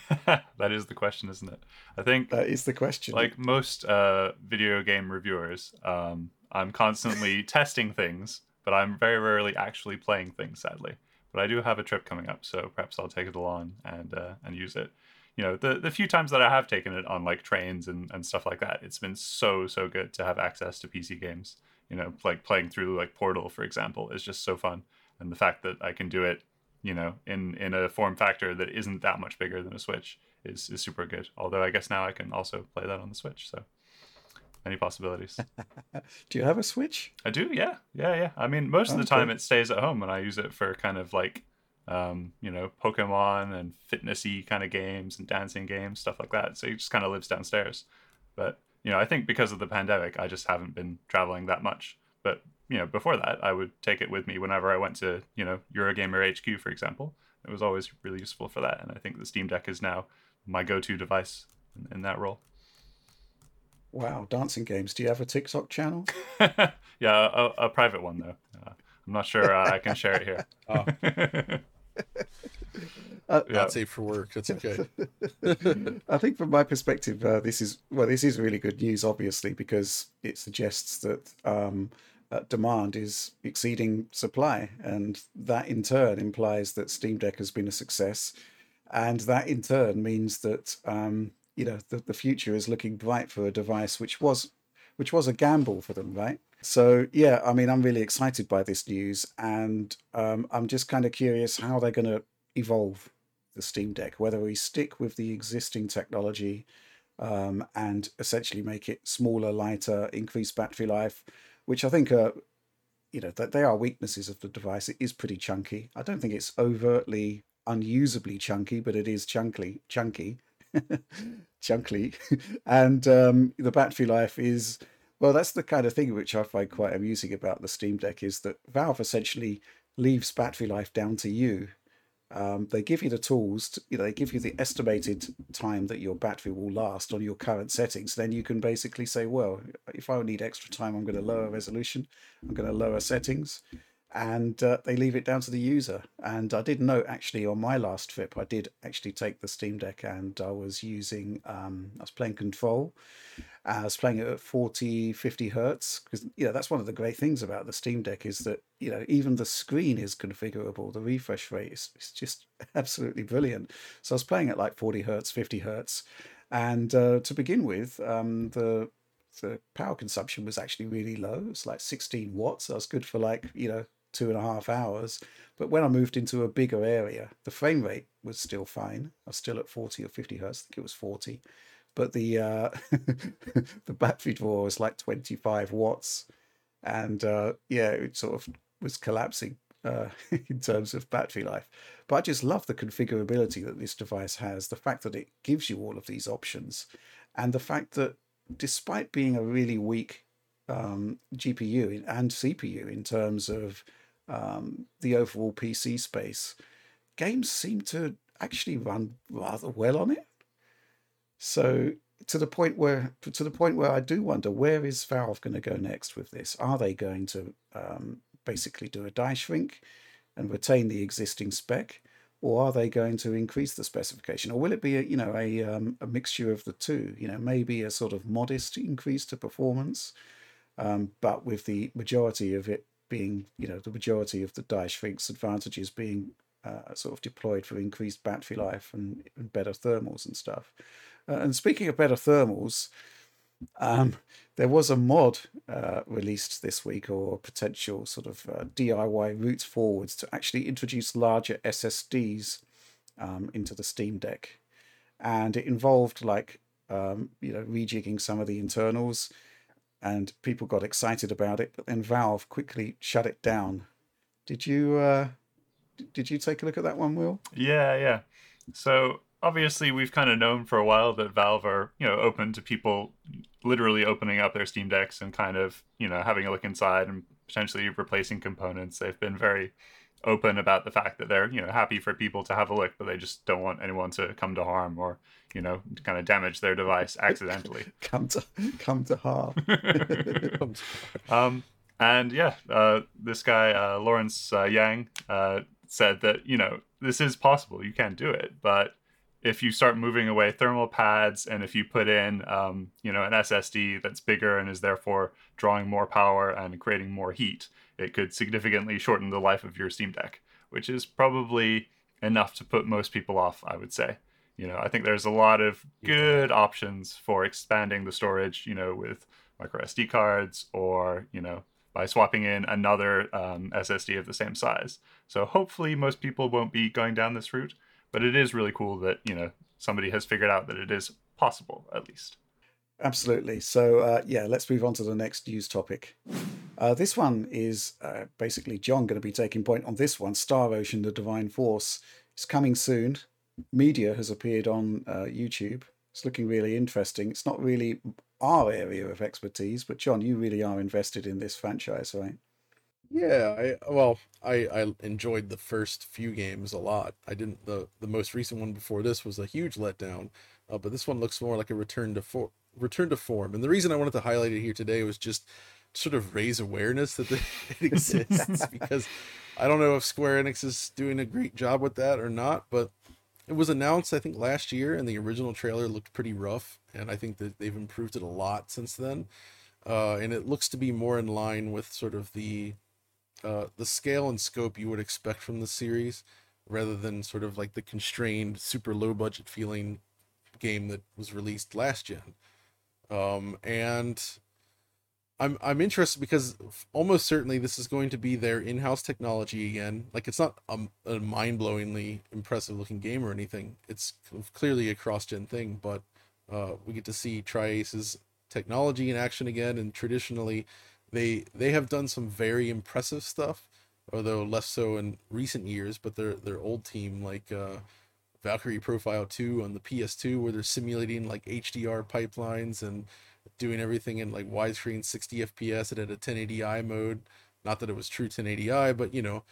that is the question, isn't it? I think that is the question. Like most uh, video game reviewers, um, I'm constantly testing things, but I'm very rarely actually playing things. Sadly, but I do have a trip coming up, so perhaps I'll take it along and uh, and use it. You know, the the few times that I have taken it on like trains and, and stuff like that, it's been so so good to have access to PC games. You know, like playing through like Portal, for example, is just so fun and the fact that I can do it, you know, in in a form factor that isn't that much bigger than a Switch is is super good. Although I guess now I can also play that on the Switch, so many possibilities. do you have a Switch? I do, yeah, yeah, yeah. I mean, most of the time it stays at home, and I use it for kind of like, um, you know, Pokemon and fitnessy kind of games and dancing games, stuff like that. So it just kind of lives downstairs. But you know, I think because of the pandemic, I just haven't been traveling that much. But you know, before that, I would take it with me whenever I went to, you know, Eurogamer HQ, for example. It was always really useful for that. And I think the Steam Deck is now my go to device in, in, that role. Wow, dancing games. Do you have a TikTok channel? yeah, a, a, private one, though. Uh, I'm not sure uh, I can share it here. Oh. Uh, Not safe for work. That's okay. I think, from my perspective, uh, this is well, this is really good news, obviously, because it suggests that um, uh, demand is exceeding supply, and that in turn implies that Steam Deck has been a success, and that in turn means that um, you know the, the future is looking bright for a device which was which was a gamble for them, right? So yeah, I mean, I'm really excited by this news, and um, I'm just kind of curious how they're going to evolve the Steam Deck, whether we stick with the existing technology um, and essentially make it smaller, lighter, increase battery life, which I think are, you know, that they are weaknesses of the device. It is pretty chunky. I don't think it's overtly unusably chunky, but it is chunky, chunky, chunky, and um, the battery life is. Well, that's the kind of thing which I find quite amusing about the Steam Deck is that Valve essentially leaves battery life down to you um, they give you the tools, to, you know, they give you the estimated time that your battery will last on your current settings. Then you can basically say, well, if I need extra time, I'm going to lower resolution, I'm going to lower settings, and uh, they leave it down to the user. And I did note actually on my last trip, I did actually take the Steam Deck and I was using, um, I was playing Control, I was playing it at 40, 50 hertz because you know that's one of the great things about the Steam Deck is that you know even the screen is configurable. The refresh rate is, is just absolutely brilliant. So I was playing at like 40 hertz, 50 hertz, and uh, to begin with, um, the the power consumption was actually really low. It was like 16 watts. That was good for like you know two and a half hours. But when I moved into a bigger area, the frame rate was still fine. I was still at 40 or 50 hertz. I think it was 40 but the uh, the battery draw was like 25 watts, and uh, yeah, it sort of was collapsing uh, in terms of battery life. But I just love the configurability that this device has, the fact that it gives you all of these options, and the fact that despite being a really weak um, GPU and CPU in terms of um, the overall PC space, games seem to actually run rather well on it. So to the point where to the point where I do wonder where is Valve going to go next with this? Are they going to um, basically do a die shrink and retain the existing spec, or are they going to increase the specification, or will it be a you know a um, a mixture of the two? You know, maybe a sort of modest increase to performance, um, but with the majority of it being you know the majority of the die shrink's advantages being uh, sort of deployed for increased battery life and, and better thermals and stuff. Uh, and speaking of better thermals, um, there was a mod uh, released this week, or potential sort of uh, DIY routes forwards to actually introduce larger SSDs um, into the Steam Deck, and it involved like um, you know rejigging some of the internals, and people got excited about it, but then Valve quickly shut it down. Did you uh, did you take a look at that one, Will? Yeah, yeah. So obviously we've kind of known for a while that Valve are, you know, open to people literally opening up their Steam decks and kind of, you know, having a look inside and potentially replacing components. They've been very open about the fact that they're, you know, happy for people to have a look, but they just don't want anyone to come to harm or, you know, kind of damage their device accidentally. come to come to harm. um and yeah, uh, this guy uh, Lawrence uh, Yang uh, said that you know this is possible. You can do it, but if you start moving away thermal pads and if you put in um, you know an ssd that's bigger and is therefore drawing more power and creating more heat it could significantly shorten the life of your steam deck which is probably enough to put most people off i would say. You know i think there's a lot of good yeah. options for expanding the storage you know with micro sd cards or you know by swapping in another um, ssd of the same size. So hopefully most people won't be going down this route but it is really cool that you know somebody has figured out that it is possible at least. Absolutely. So uh, yeah let's move on to the next news topic. Uh, this one is uh, basically john going to be taking point on this one. Star ocean the divine force. Is coming soon. Media has appeared on uh, youtube. It's looking really interesting. It's not really our area of expertise but john you really are invested in this franchise right yeah, I well, I I enjoyed the first few games a lot. I didn't the the most recent one before this was a huge letdown, uh, but this one looks more like a return to for return to form. And the reason I wanted to highlight it here today was just sort of raise awareness that it exists because I don't know if Square Enix is doing a great job with that or not, but it was announced I think last year and the original trailer looked pretty rough and I think that they've improved it a lot since then. Uh, and it looks to be more in line with sort of the uh, the scale and scope you would expect from the series, rather than sort of like the constrained, super low budget feeling game that was released last gen. Um, and I'm I'm interested because almost certainly this is going to be their in-house technology again. Like it's not a, a mind-blowingly impressive looking game or anything. It's clearly a cross-gen thing, but uh, we get to see Tri-Ace's technology in action again. And traditionally, they they have done some very impressive stuff, although less so in recent years. But their their old team like. Uh, Valkyrie Profile 2 on the PS2 where they're simulating like HDR pipelines and doing everything in like widescreen 60 FPS. It had a 1080i mode. Not that it was true 1080i, but you know,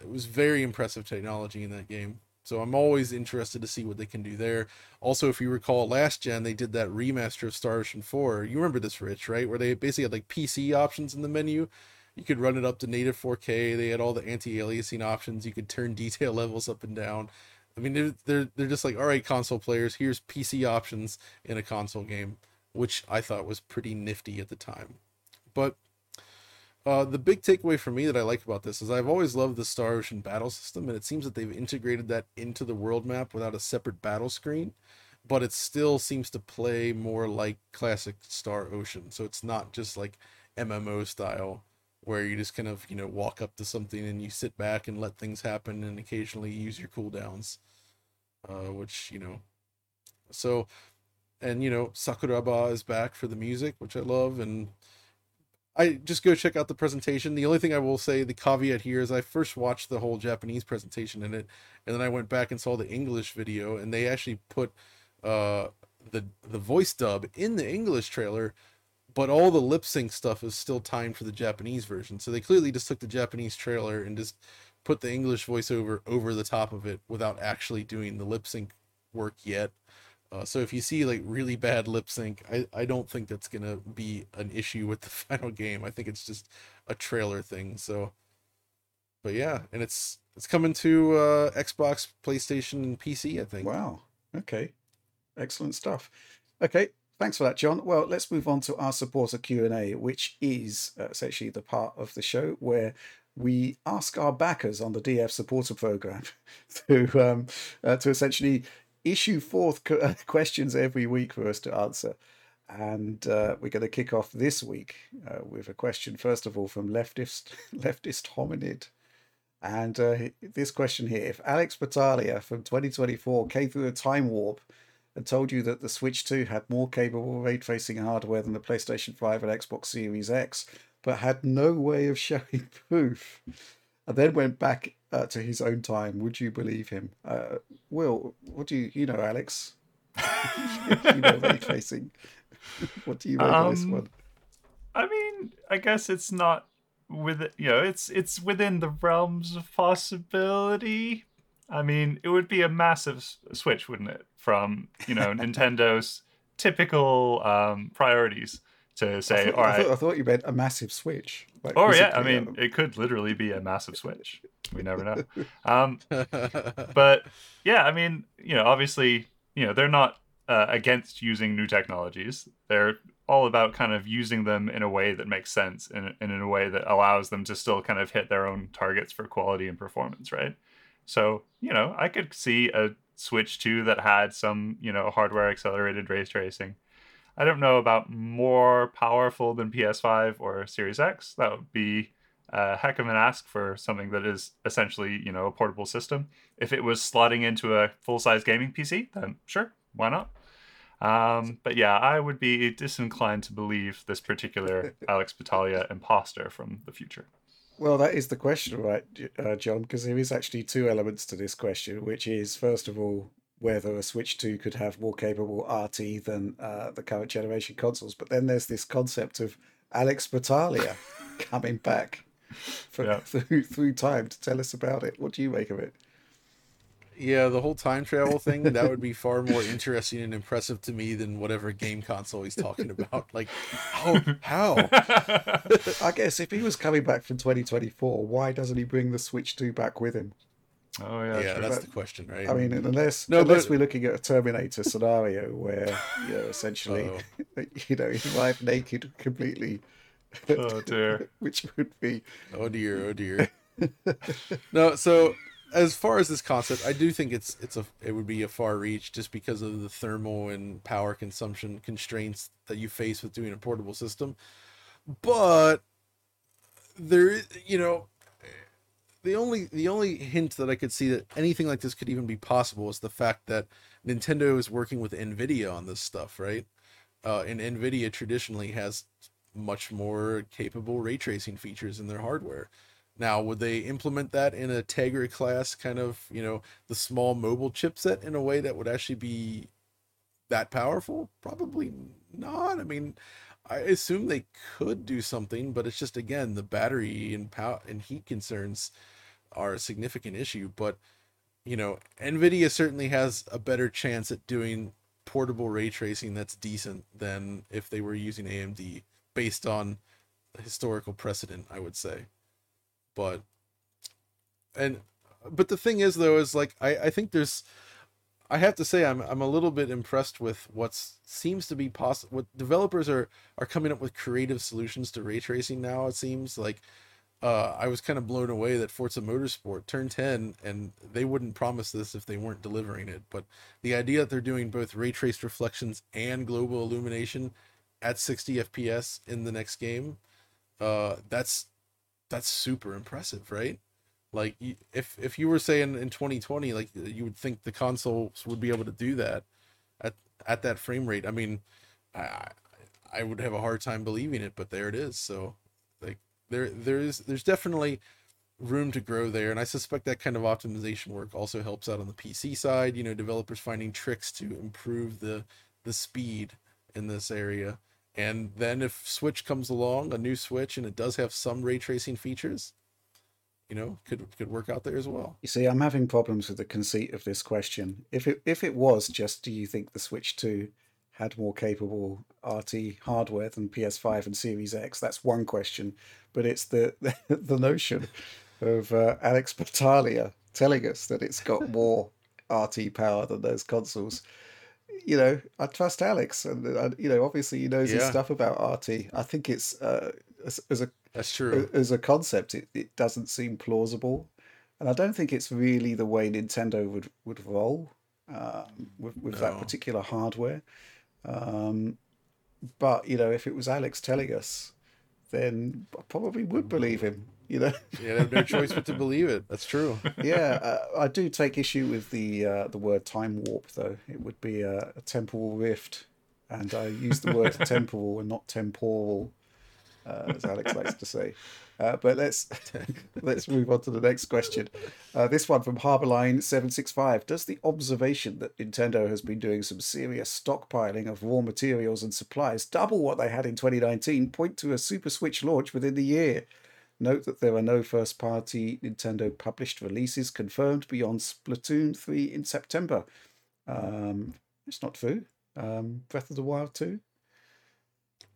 it was very impressive technology in that game. So I'm always interested to see what they can do there. Also, if you recall last gen, they did that remaster of Star Ocean 4. You remember this, Rich, right? Where they basically had like PC options in the menu. You could run it up to native 4K. They had all the anti-aliasing options. You could turn detail levels up and down. I mean, they're they're, they're just like, all right, console players, here's PC options in a console game which I thought was pretty nifty at the time. But uh, the big takeaway for me that I like about this is I've always loved the Star Ocean battle system, and it seems that they've integrated that into the world map without a separate battle screen, but it still seems to play more like classic Star Ocean. So it's not just like MMO style where you just kind of you know walk up to something and you sit back and let things happen and occasionally use your cooldowns, uh, which you know. So and you know Sakuraba is back for the music, which I love, and I just go check out the presentation. The only thing I will say, the caveat here is I first watched the whole Japanese presentation in it, and then I went back and saw the English video, and they actually put uh, the the voice dub in the English trailer, but all the lip sync stuff is still timed for the Japanese version. So they clearly just took the Japanese trailer and just put the English voiceover over the top of it without actually doing the lip sync work yet. Uh, so if you see like really bad lip sync, I, I don't think that's gonna be an issue with the final game. I think it's just a trailer thing. So, but yeah, and it's it's coming to uh, Xbox, PlayStation, and PC. I think. Wow. Okay. Excellent stuff. Okay. Thanks for that, John. Well, let's move on to our supporter Q and A, which is uh, essentially the part of the show where we ask our backers on the DF supporter program to um, uh, to essentially issue forth questions every week for us to answer. And uh, we're going to kick off this week uh, with a question, first of all, from leftist leftist hominid. And uh, this question here if Alex Battaglia from 2024 came through a time warp and told you that the Switch 2 had more capable ray tracing hardware than the PlayStation 5 and Xbox Series X, but had no way of showing proof, and then went back uh, to his own time, would you believe him? Uh, Will, what do you, you know, Alex? you know, ray tracing. what do you make um, of this one? I mean, I guess it's not with you know, it's it's within the realms of possibility. I mean, it would be a massive switch, wouldn't it, from you know Nintendo's typical um, priorities to say, thought, all right. I thought, I thought, you meant a massive switch. Like oh yeah, I mean, um... it could literally be a massive switch. We never know. Um, but yeah, I mean, you know, obviously, you know, they're not uh, against using new technologies. They're all about kind of using them in a way that makes sense and, and in a way that allows them to still kind of hit their own targets for quality and performance, right? So, you know, I could see a Switch 2 that had some, you know, hardware accelerated ray tracing I don't know about more powerful than PS5 or Series X. That would be a heck of an ask for something that is essentially, you know, a portable system. If it was slotting into a full-size gaming PC, then sure, why not? Um, but yeah, I would be disinclined to believe this particular Alex Battaglia imposter from the future. Well, that is the question, right, uh, John? Because there is actually two elements to this question, which is first of all, whether a Switch 2 could have more capable RT than uh, the current generation consoles. But then there's this concept of Alex Battaglia coming back for, yeah. through, through time to tell us about it. What do you make of it? Yeah, the whole time travel thing, that would be far more interesting and impressive to me than whatever game console he's talking about. Like, how? How? I guess if he was coming back from 2024, why doesn't he bring the Switch 2 back with him? Oh yeah, yeah, that's but, the question, right? I mean, unless no, unless but... we're looking at a Terminator scenario where you know essentially, you know, his wife naked completely. Oh dear. which would be. Oh dear! Oh dear! no, so as far as this concept, I do think it's it's a it would be a far reach just because of the thermal and power consumption constraints that you face with doing a portable system. but there, you know, the only the only hint that I could see that anything like this could even be possible is the fact that Nintendo is working with Nvidia on this stuff, right? Uh, and Nvidia traditionally has much more capable ray tracing features in their hardware. Now, would they implement that in a Tegra class kind of, you know, the small mobile chipset in a way that would actually be that powerful? Probably not. I mean, I assume they could do something, but it's just again the battery and power and heat concerns are a significant issue. But you know, Nvidia certainly has a better chance at doing portable ray tracing that's decent than if they were using AMD based on historical precedent, I would say. But and but the thing is though is like I I think there's I have to say I'm I'm a little bit impressed with what seems to be possible. What developers are are coming up with creative solutions to ray tracing now. It seems like uh, I was kind of blown away that Forza Motorsport Turn 10 and they wouldn't promise this if they weren't delivering it. But the idea that they're doing both ray traced reflections and global illumination at 60 FPS in the next game, uh, that's that's super impressive, right? Like if if you were saying in 2020, like you would think the consoles would be able to do that at at that frame rate. I mean, I I would have a hard time believing it, but there it is. So there there is there's definitely room to grow there and i suspect that kind of optimization work also helps out on the pc side you know developers finding tricks to improve the the speed in this area. And then if switch comes along a new switch and it does have some ray tracing features you know could could work out there as well. You see i'm having problems with the conceit of this question. If it if it was just do you think the switch 2 had more capable RT hardware than PS5 and Series X. That's one question, but it's the the, notion of uh, Alex Battaglia telling us that it's got more RT power than those consoles. You know, I trust Alex, and uh, you know, obviously he knows yeah. his stuff about RT. I think it's uh, as, as a that's true as a concept, it, it doesn't seem plausible, and I don't think it's really the way Nintendo would would roll um, with with no. that particular hardware. Um, but you know, if it was Alex telling us, then I probably would believe him. You know, yeah, have no choice but to believe it. That's true. yeah, uh, I do take issue with the uh, the word time warp, though. It would be a, a temporal rift, and I use the word temporal and not temporal, uh, as Alex likes to say. Uh, but let's let's move on to the next question. Uh, this one from Harborline seven six five. Does the observation that Nintendo has been doing some serious stockpiling of raw materials and supplies, double what they had in 2019, point to a Super Switch launch within the year? Note that there are no first party Nintendo published releases confirmed beyond Splatoon 3 in September. Um, it's not true. Um, Breath of the Wild 2?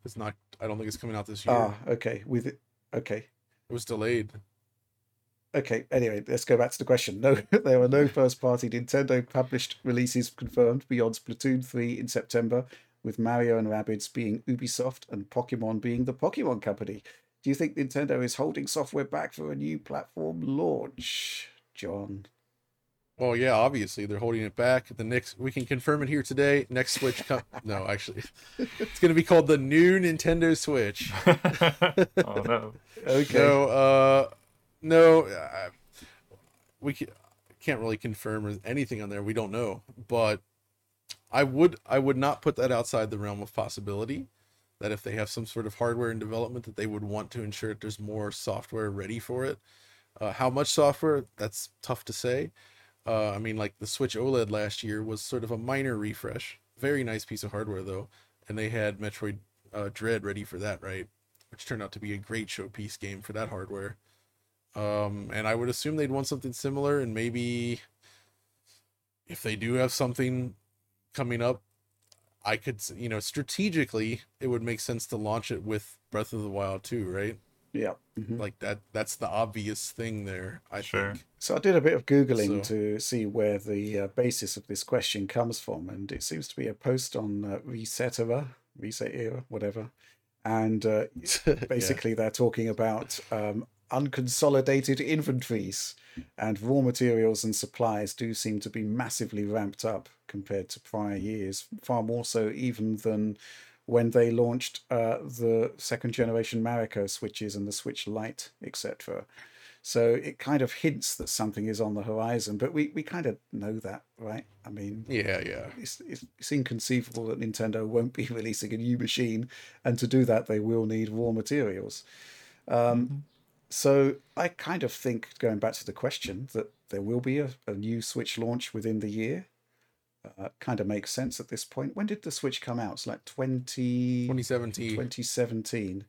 It's not, I don't think it's coming out this year. Ah, okay. With it, Okay. It was delayed. Okay, anyway, let's go back to the question. No, there are no mm. first party Nintendo published releases confirmed beyond Splatoon 3 in September, with Mario and Rabbids being Ubisoft and Pokemon being the Pokemon Company. Do you think Nintendo is holding software back for a new platform launch? John. Well, yeah, obviously they're holding it back. The next we can confirm it here today. Next Switch, com- no, actually, it's going to be called the new Nintendo Switch. oh no. Okay. No, uh, no, uh, we can't really confirm anything on there. We don't know, but I would I would not put that outside the realm of possibility. That if they have some sort of hardware in development, that they would want to ensure that there's more software ready for it. Uh, how much software? That's tough to say uh, I mean, like the Switch OLED last year was sort of a minor refresh. Very nice piece of hardware though, and they had Metroid uh, Dread ready for that, right? Which turned out to be a great showpiece game for that hardware. Um, and I would assume they'd want something similar, and maybe if they do have something coming up, I could, you know, strategically, it would make sense to launch it with Breath of the Wild 2, right? Yeah. Mm-hmm. Like that that's the obvious thing there, I sure. think. So I did a bit of googling so. to see where the uh, basis of this question comes from and it seems to be a post on uh, Resetera, Reset Era, whatever. And uh, basically yeah. they're talking about um, unconsolidated inventories and raw materials and supplies do seem to be massively ramped up compared to prior years, far more so even than when they launched uh, the second generation Mariko switches and the Switch Lite, etc. So it kind of hints that something is on the horizon, but we, we kind of know that, right? I mean, yeah, yeah. It's, it's, it's inconceivable that Nintendo won't be releasing a new machine, and to do that, they will need raw materials. Um, mm-hmm. So I kind of think, going back to the question, that there will be a, a new Switch launch within the year. Uh, kind of makes sense at this point. When did the Switch come out? It's like 20, 2017. 2017.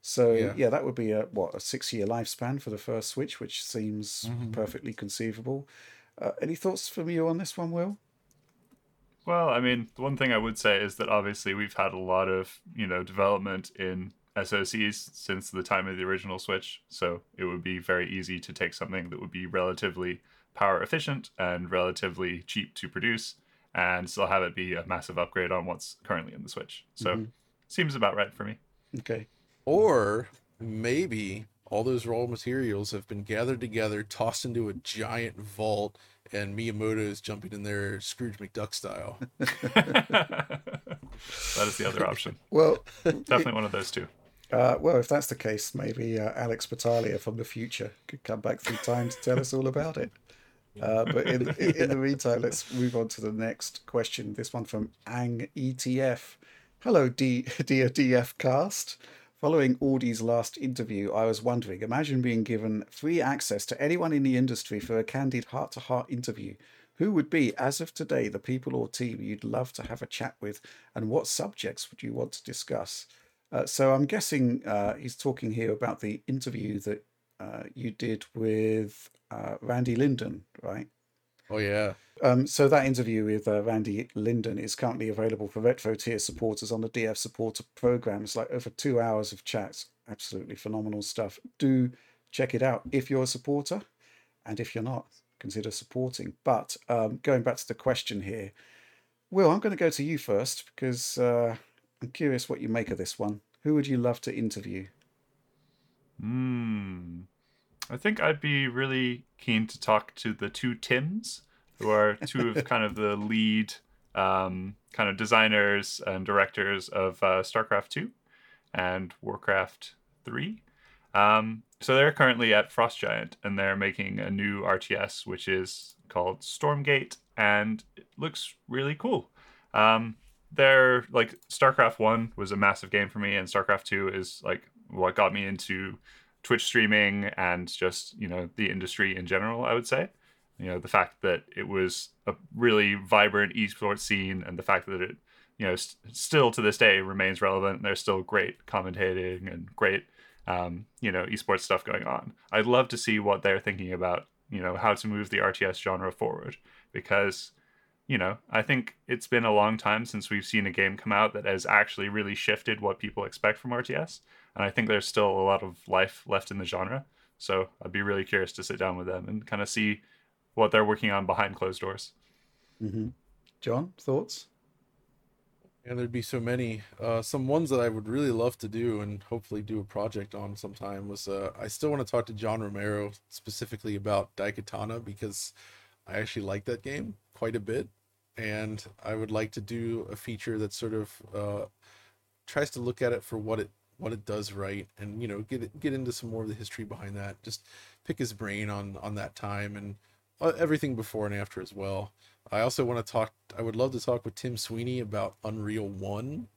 So yeah. yeah, that would be a what a six year lifespan for the first Switch, which seems mm-hmm. perfectly conceivable. Uh, any thoughts from you on this one, Will? Well, I mean, the one thing I would say is that obviously we've had a lot of you know development in SoCs since the time of the original Switch, so it would be very easy to take something that would be relatively power efficient and relatively cheap to produce and still have it be a massive upgrade on what's currently in the Switch. So mm-hmm. seems about right for me. Okay. Or maybe all those raw materials have been gathered together, tossed into a giant vault, and Miyamoto is jumping in there Scrooge McDuck style. that is the other option. Well, definitely it, one of those two. Uh, well, if that's the case, maybe uh, Alex Battaglia from the future could come back through time to tell us all about it. Uh, but in, in the meantime, let's move on to the next question. This one from Ang ETF. Hello, D- dear DF cast. Following Audi's last interview, I was wondering imagine being given free access to anyone in the industry for a candid heart to heart interview. Who would be, as of today, the people or team you'd love to have a chat with, and what subjects would you want to discuss? Uh, so I'm guessing uh, he's talking here about the interview that uh, you did with uh, Randy Linden, right? Oh, yeah. Um, so that interview with uh, Randy Linden is currently available for retro tier supporters on the DF supporter program. It's like over two hours of chats. Absolutely phenomenal stuff. Do check it out if you're a supporter, and if you're not, consider supporting. But um, going back to the question here, Will, I'm going to go to you first because uh, I'm curious what you make of this one. Who would you love to interview? Hmm. I think I'd be really keen to talk to the two Tims who are two of kind of the lead um, kind of designers and directors of uh, StarCraft 2 and Warcraft 3. Um, so they're currently at Frost Giant and they're making a new RTS, which is called Stormgate, and it looks really cool. Um, they're like StarCraft 1 was a massive game for me, and StarCraft 2 is like what got me into Twitch streaming and just, you know, the industry in general, I would say. You know, the fact that it was a really vibrant esports scene and the fact that it, you know, st- still to this day remains relevant. There's still great commentating and great, um, you know, esports stuff going on. I'd love to see what they're thinking about, you know, how to move the RTS genre forward because, you know, I think it's been a long time since we've seen a game come out that has actually really shifted what people expect from RTS. And I think there's still a lot of life left in the genre. So I'd be really curious to sit down with them and kind of see what they're working on behind closed doors. Mm-hmm. John, thoughts? And there'd be so many. Uh, some ones that I would really love to do and hopefully do a project on sometime was uh, I still want to talk to John Romero specifically about Daikatana because I actually like that game quite a bit. And I would like to do a feature that sort of uh, tries to look at it for what it what it does right and you know get get into some more of the history behind that just pick his brain on on that time and uh, everything before and after as well. I also want to talk. I would love to talk with Tim Sweeney about Unreal One,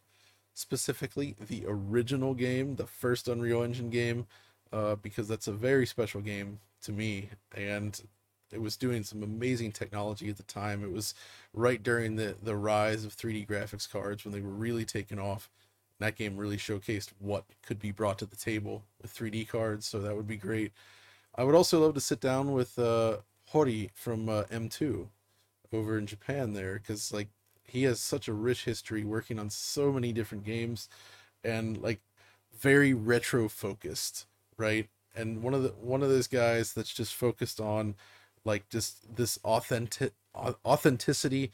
specifically the original game, the first Unreal Engine game, uh, because that's a very special game to me, and it was doing some amazing technology at the time. It was right during the the rise of 3D graphics cards when they were really taking off. That game really showcased what could be brought to the table with 3D cards, so that would be great. I would also love to sit down with uh, Hori from uh, M2 over in Japan there because like he has such a rich history working on so many different games and like very retro focused, right? And one of the one of those guys that's just focused on like just this authentic authenticity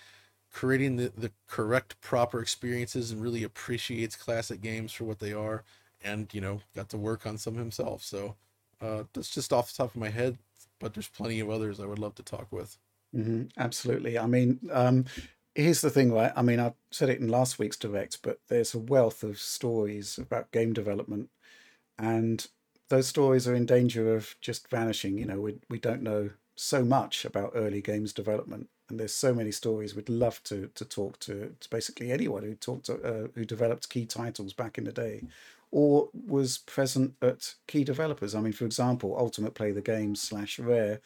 creating the, the correct proper experiences and really appreciates classic games for what they are and you know got to work on some himself so uh that's just off the top of my head but there's plenty of others I would love to talk with. Mm-hmm, absolutely. I mean, um, here's the thing, right? I mean, I said it in last week's direct, but there's a wealth of stories about game development, and those stories are in danger of just vanishing. You know, we we don't know so much about early games development, and there's so many stories. We'd love to to talk to, to basically anyone who talked to, uh, who developed key titles back in the day, or was present at key developers. I mean, for example, Ultimate Play the Game slash Rare.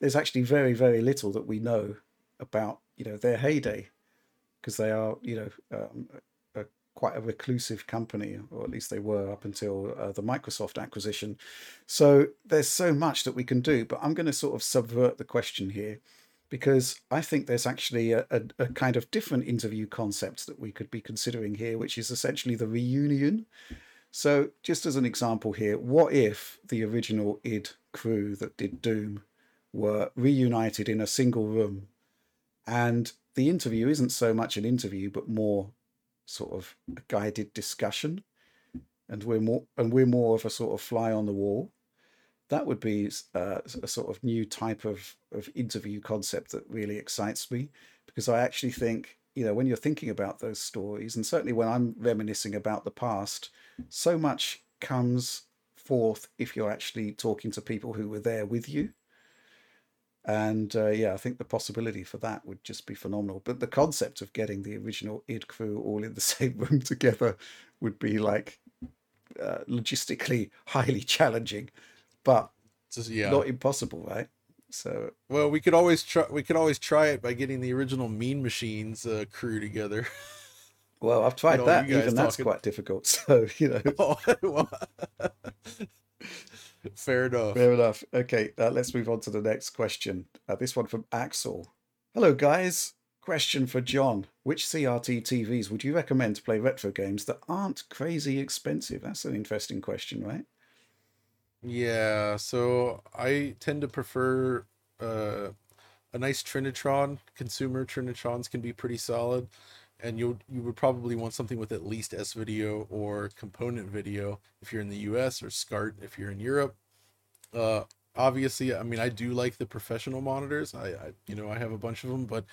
There's actually very very little that we know about you know their heyday because they are you know um, a, quite a reclusive company or at least they were up until uh, the Microsoft acquisition so there's so much that we can do but I'm going to sort of subvert the question here because I think there's actually a, a, a kind of different interview concept that we could be considering here which is essentially the reunion so just as an example here what if the original id crew that did doom were reunited in a single room and the interview isn't so much an interview, but more sort of a guided discussion. And we're more and we're more of a sort of fly on the wall. That would be uh, a sort of new type of, of interview concept that really excites me because I actually think you know when you're thinking about those stories and certainly when I'm reminiscing about the past, so much comes forth if you're actually talking to people who were there with you and uh, yeah, I think the possibility for that would just be phenomenal. But the concept of getting the original id crew all in the same room together would be like uh, logistically highly challenging, but Just, yeah. not impossible, right? So Well, we could always try. We could always try it by getting the original Mean Machines uh, crew together. well, I've tried that. Even that's quite difficult. So you know, Oh, well, Fair enough. Fair enough. Okay, uh, let's move on to the next question. Uh, this one from Axel. Hello, guys. Question for John. Which CRT TVs would you recommend to play retro games that aren't crazy expensive? That's an interesting question, right? Yeah, so I tend to prefer uh, a nice Trinitron. Consumer Trinitrons can be pretty solid, and you you would probably want something with at least S video or component video if you're in the U.S. or SCART if you're in Europe. Uh, obviously, I mean I do like the professional monitors. I, I you know I have a bunch of them, but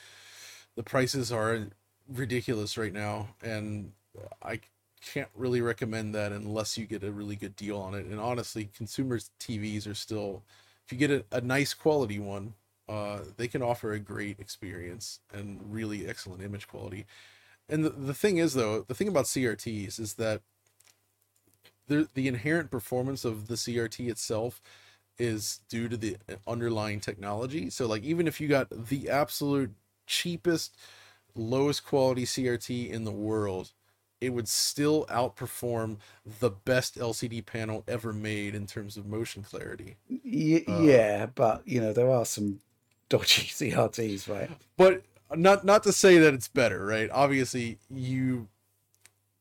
the prices are ridiculous right now, and I can't really recommend that unless you get a really good deal on it. And honestly, consumers TVs are still, if you get a, a nice quality one, uh, they can offer a great experience and really excellent image quality. And the, the thing is though, the thing about CRTs is that the the inherent performance of the CRT itself is due to the underlying technology. So like even if you got the absolute cheapest lowest quality CRT in the world, it would still outperform the best LCD panel ever made in terms of motion clarity. Y- Uh, yeah, but you know there are some dodgy CRTs, right? But not not to say that it's better, right? Obviously, you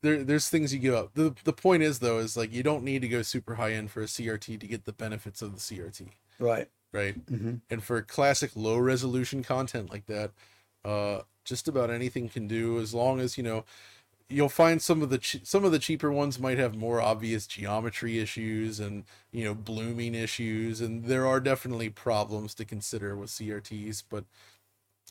there there's things you give up. The the point is though is like you don't need to go super high end for a CRT to get the benefits of the CRT, Right. right? hmm And for classic low resolution content like that, uh, just about anything can do as long as you know. You'll find some of the che- some of the cheaper ones might have more obvious geometry issues and you know blooming issues, and there are definitely problems to consider with CRTs. But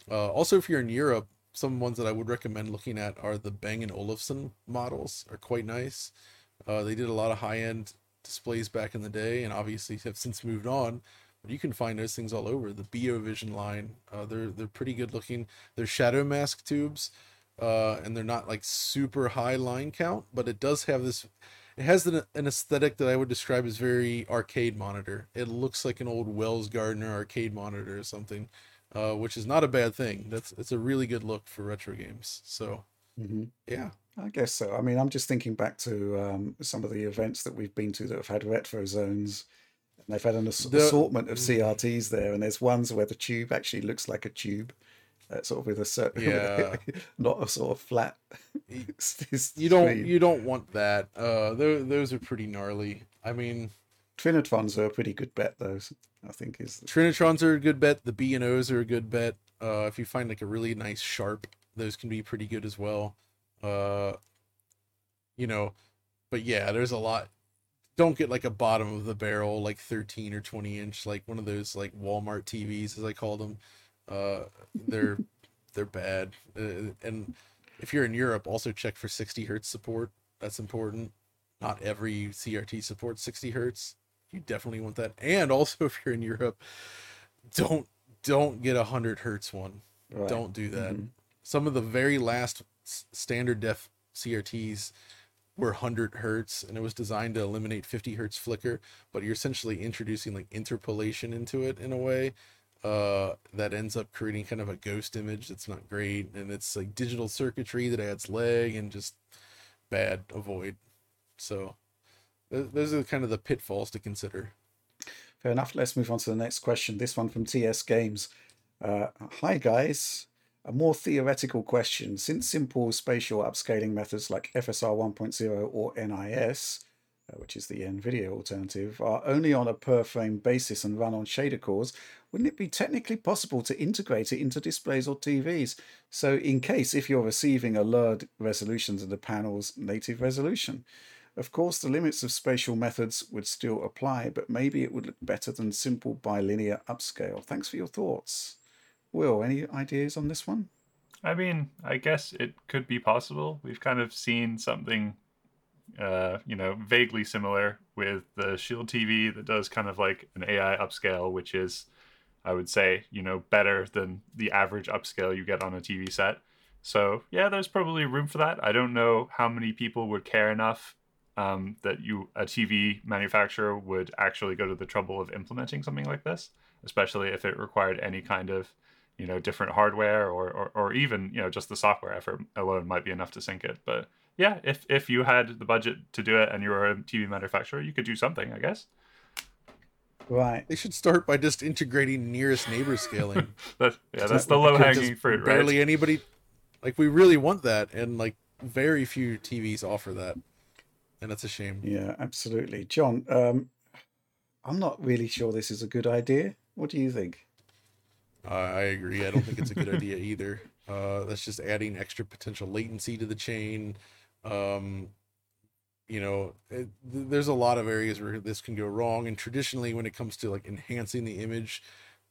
uh, also, if you're in Europe, some ones that I would recommend looking at are the Bang and Olufsen models. are quite nice. Uh, they did a lot of high end displays back in the day, and obviously have since moved on. But you can find those things all over. The BeoVision line, uh, they're they're pretty good looking. They're shadow mask tubes, uh, and they're not like super high line count, but it does have this. It has an, an aesthetic that I would describe as very arcade monitor. It looks like an old Wells Gardner arcade monitor or something, uh, which is not a bad thing. That's it's a really good look for retro games. So hmm yeah, I guess so. I mean, I'm just thinking back to um, some of the events that we've been to that have had retro zones. And they've had an ass- The- assortment of CRTs there, and there's ones where the tube actually looks like a tube, uh, sort of with a certain, Yeah. not a sort of flat. You don't you don't want that. Uh, those those are pretty gnarly. I mean, Trinitrons are a pretty good bet, those I think is. Trinitrons are a good bet. The B and O's are a good bet. Uh, if you find like a really nice sharp, those can be pretty good as well. Uh, you know, but yeah, there's a lot. Don't get like a bottom of the barrel, like 13 or 20 inch, like one of those like Walmart TVs, as I call them. Uh, they're they're bad. Uh, and if you're in Europe, also check for 60 hertz support. That's important. Not every CRT supports 60 hertz. You definitely want that. And also, if you're in Europe, don't don't get a 100 hertz one. Right. Don't do that. Mm-hmm. Some of the very last standard def CRTs were 100 hertz and it was designed to eliminate 50 hertz flicker but you're essentially introducing like interpolation into it in a way uh, that ends up creating kind of a ghost image that's not great. And it's like digital circuitry that adds lag and just bad avoid. So th- those are kind of the pitfalls to consider. Fair enough. Let's move on to the next question. This one from ts games. Uh, hi guys. A more theoretical question. Since simple spatial upscaling methods like FSR 1.0 or NIS, Uh, which is the NVIDIA alternative, are only on a per frame basis and run on shader cores, wouldn't it be technically possible to integrate it into displays or TVs? So, in case if you're receiving a lowered resolution to the panel's native resolution. Of course, the limits of spatial methods would still apply, but maybe it would look better than simple bilinear upscale. Thanks for your thoughts. Will, any ideas on this one? I mean, I guess it could be possible. We've kind of seen something, uh, you know, vaguely similar with the Shield TV that does kind of like an AI upscale, which is, I would say, you know, better than the average upscale you get on a TV set. So yeah, there's probably room for that. I don't know how many people would care enough um, that you a TV manufacturer would actually go to the trouble of implementing something like this, especially if it required any kind of you know different hardware or, or or even you know just the software effort alone might be enough to sync it but yeah if if you had the budget to do it and you were a tv manufacturer you could do something i guess. Right. They should start by just integrating nearest neighbor scaling. That, yeah that's the low hanging fruit right? barely anybody like we really want that and like very few tvs offer that and that's a shame. Yeah absolutely. John um i'm not really sure this is a good idea. What do you think? Uh, I agree. I don't think it's a good idea either. Uh, that's just adding extra potential latency to the chain. Um, you know, it, there's a lot of areas where this can go wrong. And traditionally, when it comes to like enhancing the image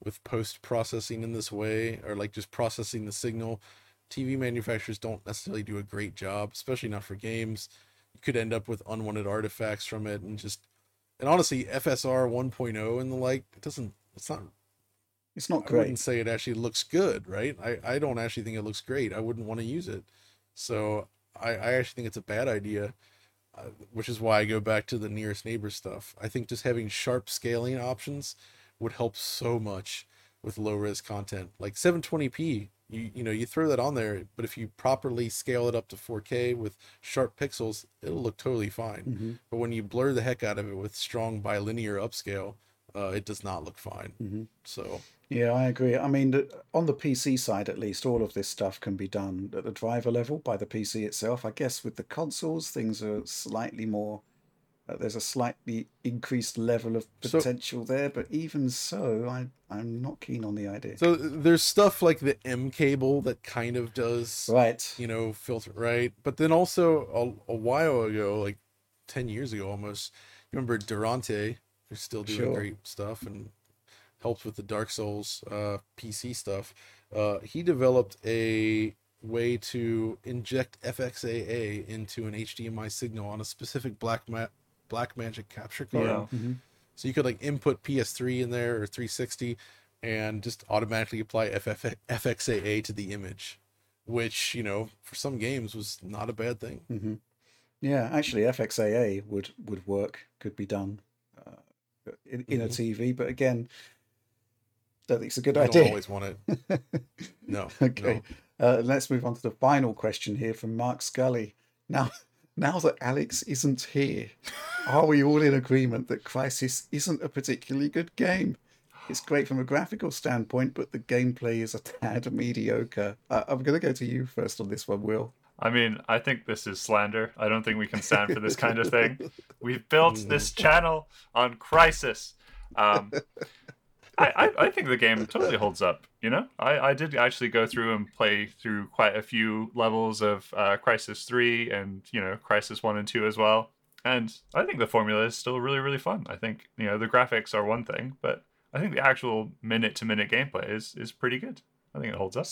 with post processing in this way, or like just processing the signal, TV manufacturers don't necessarily do a great job, especially not for games. You could end up with unwanted artifacts from it, and just and honestly, FSR 1.0 and the like, it doesn't. It's not it's not great. I wouldn't say it actually looks good, right? I, I don't actually think it looks great. I wouldn't want to use it. So I, I actually think it's a bad idea, uh, which is why I go back to the nearest neighbor stuff. I think just having sharp scaling options would help so much with low res content. Like 720p, you you know, you throw that on there, but if you properly scale it up to 4K with sharp pixels, it'll look totally fine. Mm-hmm. But when you blur the heck out of it with strong bilinear upscale, uh, it does not look fine. Mm-hmm. So yeah, I agree. I mean, on the PC side, at least, all of this stuff can be done at the driver level by the PC itself. I guess with the consoles, things are slightly more. Uh, there's a slightly increased level of potential so, there, but even so, I I'm not keen on the idea. So there's stuff like the M cable that kind of does right, you know, filter right, but then also a, a while ago, like ten years ago almost, you remember Durante, who's still doing sure. great stuff and helps with the Dark Souls uh, PC stuff. Uh, he developed a way to inject FXAA into an HDMI signal on a specific Black Ma- Blackmagic capture card. Yeah. Mm-hmm. So you could like input PS3 in there or 360 and just automatically apply FF- FXAA to the image, which you know for some games was not a bad thing. Mm-hmm. Yeah, actually, FXAA would would work. Could be done in, in mm-hmm. a TV, but again, don't think it's a good I idea. Don't always want it. No. okay. No. Uh, let's move on to the final question here from Mark Scully. Now, now that Alex isn't here, are we all in agreement that Crysis isn't a particularly good game? It's great from a graphical standpoint, but the gameplay is a tad mediocre. Uh, I'm going to go to you first on this one, Will. I mean, I think this is slander. I don't think we can stand for this kind of thing. We've built this channel on Crysis. Um, I, I, I, think the game totally holds up. You know, I, I did actually go through and play through quite a few levels of uh, Crysis Three and you know Crysis One and Two as well. And I think the formula is still really really fun. I think you know the graphics are one thing, but I think the actual minute to minute gameplay is is pretty good. I think it holds up.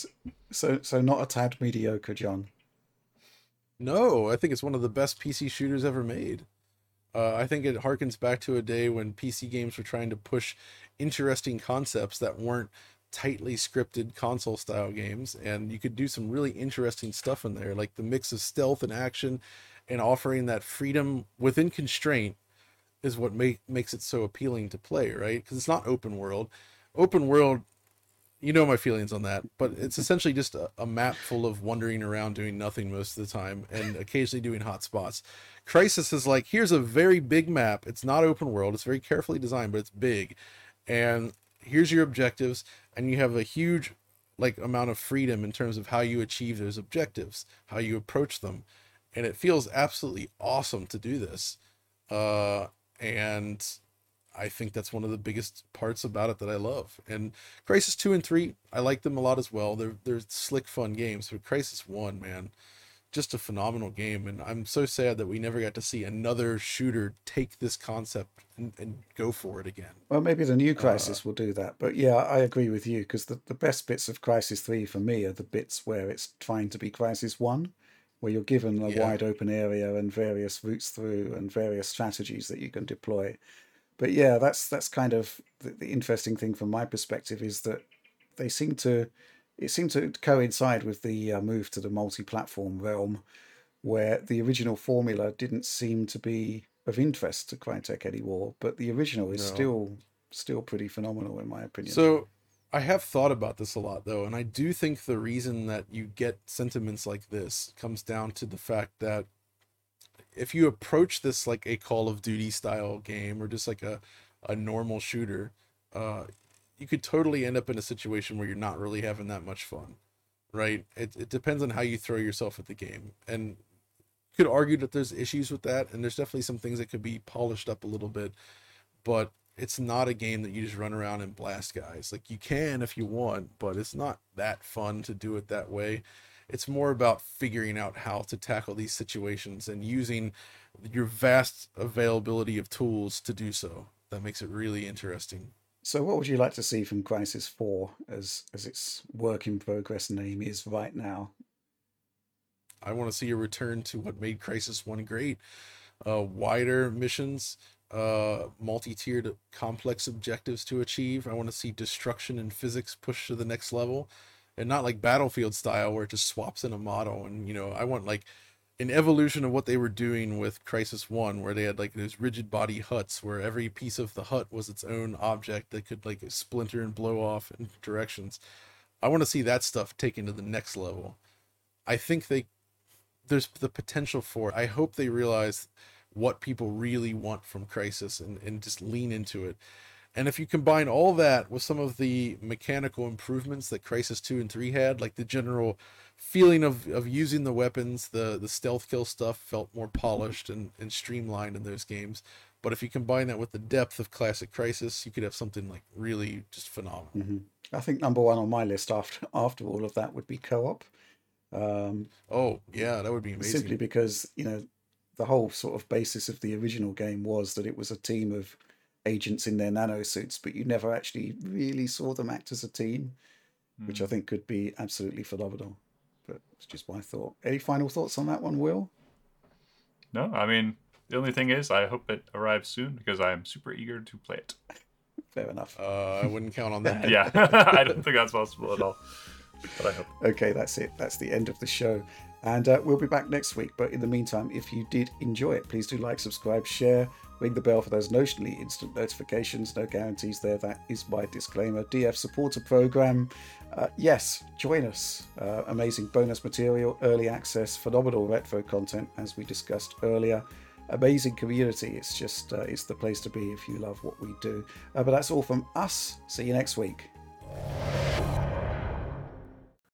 So, so not a tad mediocre, John. No, I think it's one of the best PC shooters ever made. Uh, I think it harkens back to a day when PC games were trying to push interesting concepts that weren't tightly scripted console style games and you could do some really interesting stuff in there like the mix of stealth and action and offering that freedom within constraint is what make, makes it so appealing to play right because it's not open world open world you know my feelings on that but it's essentially just a, a map full of wandering around doing nothing most of the time and occasionally doing hot spots. Crysis is like here's a very big map. It's not open world. It's very carefully designed but it's big. And here's your objectives and you have a huge like amount of freedom in terms of how you achieve those objectives how you approach them. And it feels absolutely awesome to do this. Uh and i think that's one of the biggest parts about it that i love and Crysis 2 and 3 i like them a lot as well they're they're slick fun games but Crysis 1 man just a phenomenal game and i'm so sad that we never got to see another shooter take this concept and, and go for it again Well, maybe the new uh, Crysis will do that. But yeah, I agree with you because the, the best bits of Crysis 3 for me are the bits where it's trying to be Crysis 1, where you're given a Yeah. wide open area and various routes through and various strategies that you can deploy. But yeah, that's that's kind of the, the interesting thing from my perspective is that they seem to it seemed to coincide with the uh, move to the multi-platform realm where the original formula didn't seem to be of interest to Crytek anymore, but the original is No. still still pretty phenomenal in my opinion. So I have thought about this a lot though, and I do think the reason that you get sentiments like this comes down to the fact that if you approach this like a Call of Duty style game or just like a, a normal shooter, uh, you could totally end up in a situation where you're not really having that much fun. Right? It it depends on how you throw yourself at the game. And you could argue that there's issues with that, and there's definitely some things that could be polished up a little bit, but it's not a game that you just run around and blast guys. Like you can if you want, but it's not that fun to do it that way. It's more about figuring out how to tackle these situations and using your vast availability of tools to do so. That makes it really interesting. So, what would you like to see from Crysis 4 as, as its work in progress name is right now? I want to see a return to what made Crysis 1 great. Uh, wider missions, uh, multi tiered complex objectives to achieve. I want to see destruction and physics pushed to the next level. And not like Battlefield style where it just swaps in a model. And, you know, I want like an evolution of what they were doing with Crysis 1, where they had like those rigid body huts where every piece of the hut was its own object that could like splinter and blow off in directions. I want to see that stuff taken to the next level. I think they there's the potential for it. I hope they realize what people really want from Crysis and, and just lean into it. And if you combine all that with some of the mechanical improvements that Crysis 2 and 3 had, like the general feeling of, of using the weapons, the, the stealth kill stuff felt more polished and, and streamlined in those games. But if you combine that with the depth of classic Crysis, you could have something like really just phenomenal. hmm I think number one on my list after after all of that would be co-op. Um, Oh, yeah, that would be amazing. simply because you know the whole sort of basis of the original game was that it was a team of agents in their nano suits, but you never actually really saw them act as a team, which Hmm. I think could be absolutely phenomenal. But it's just my thought. Any final thoughts on that one, Will? No, I mean the only thing is I hope it arrives soon because I am super eager to play it. Fair enough. uh, I wouldn't count on that. Yeah, I don't think that's possible at all, but I hope. Okay, that's it. That's the end of the show. And uh, we'll be back next week. But in the meantime, if you did enjoy it, please do like, subscribe, share, ring the bell for those notionally instant notifications. No guarantees there. That is my disclaimer. DF supporter program. Uh, yes, join us. Uh, amazing bonus material, early access, phenomenal retro content, as we discussed earlier. Amazing community. It's just, uh, it's the place to be if you love what we do. Uh, but that's all from us. See you next week.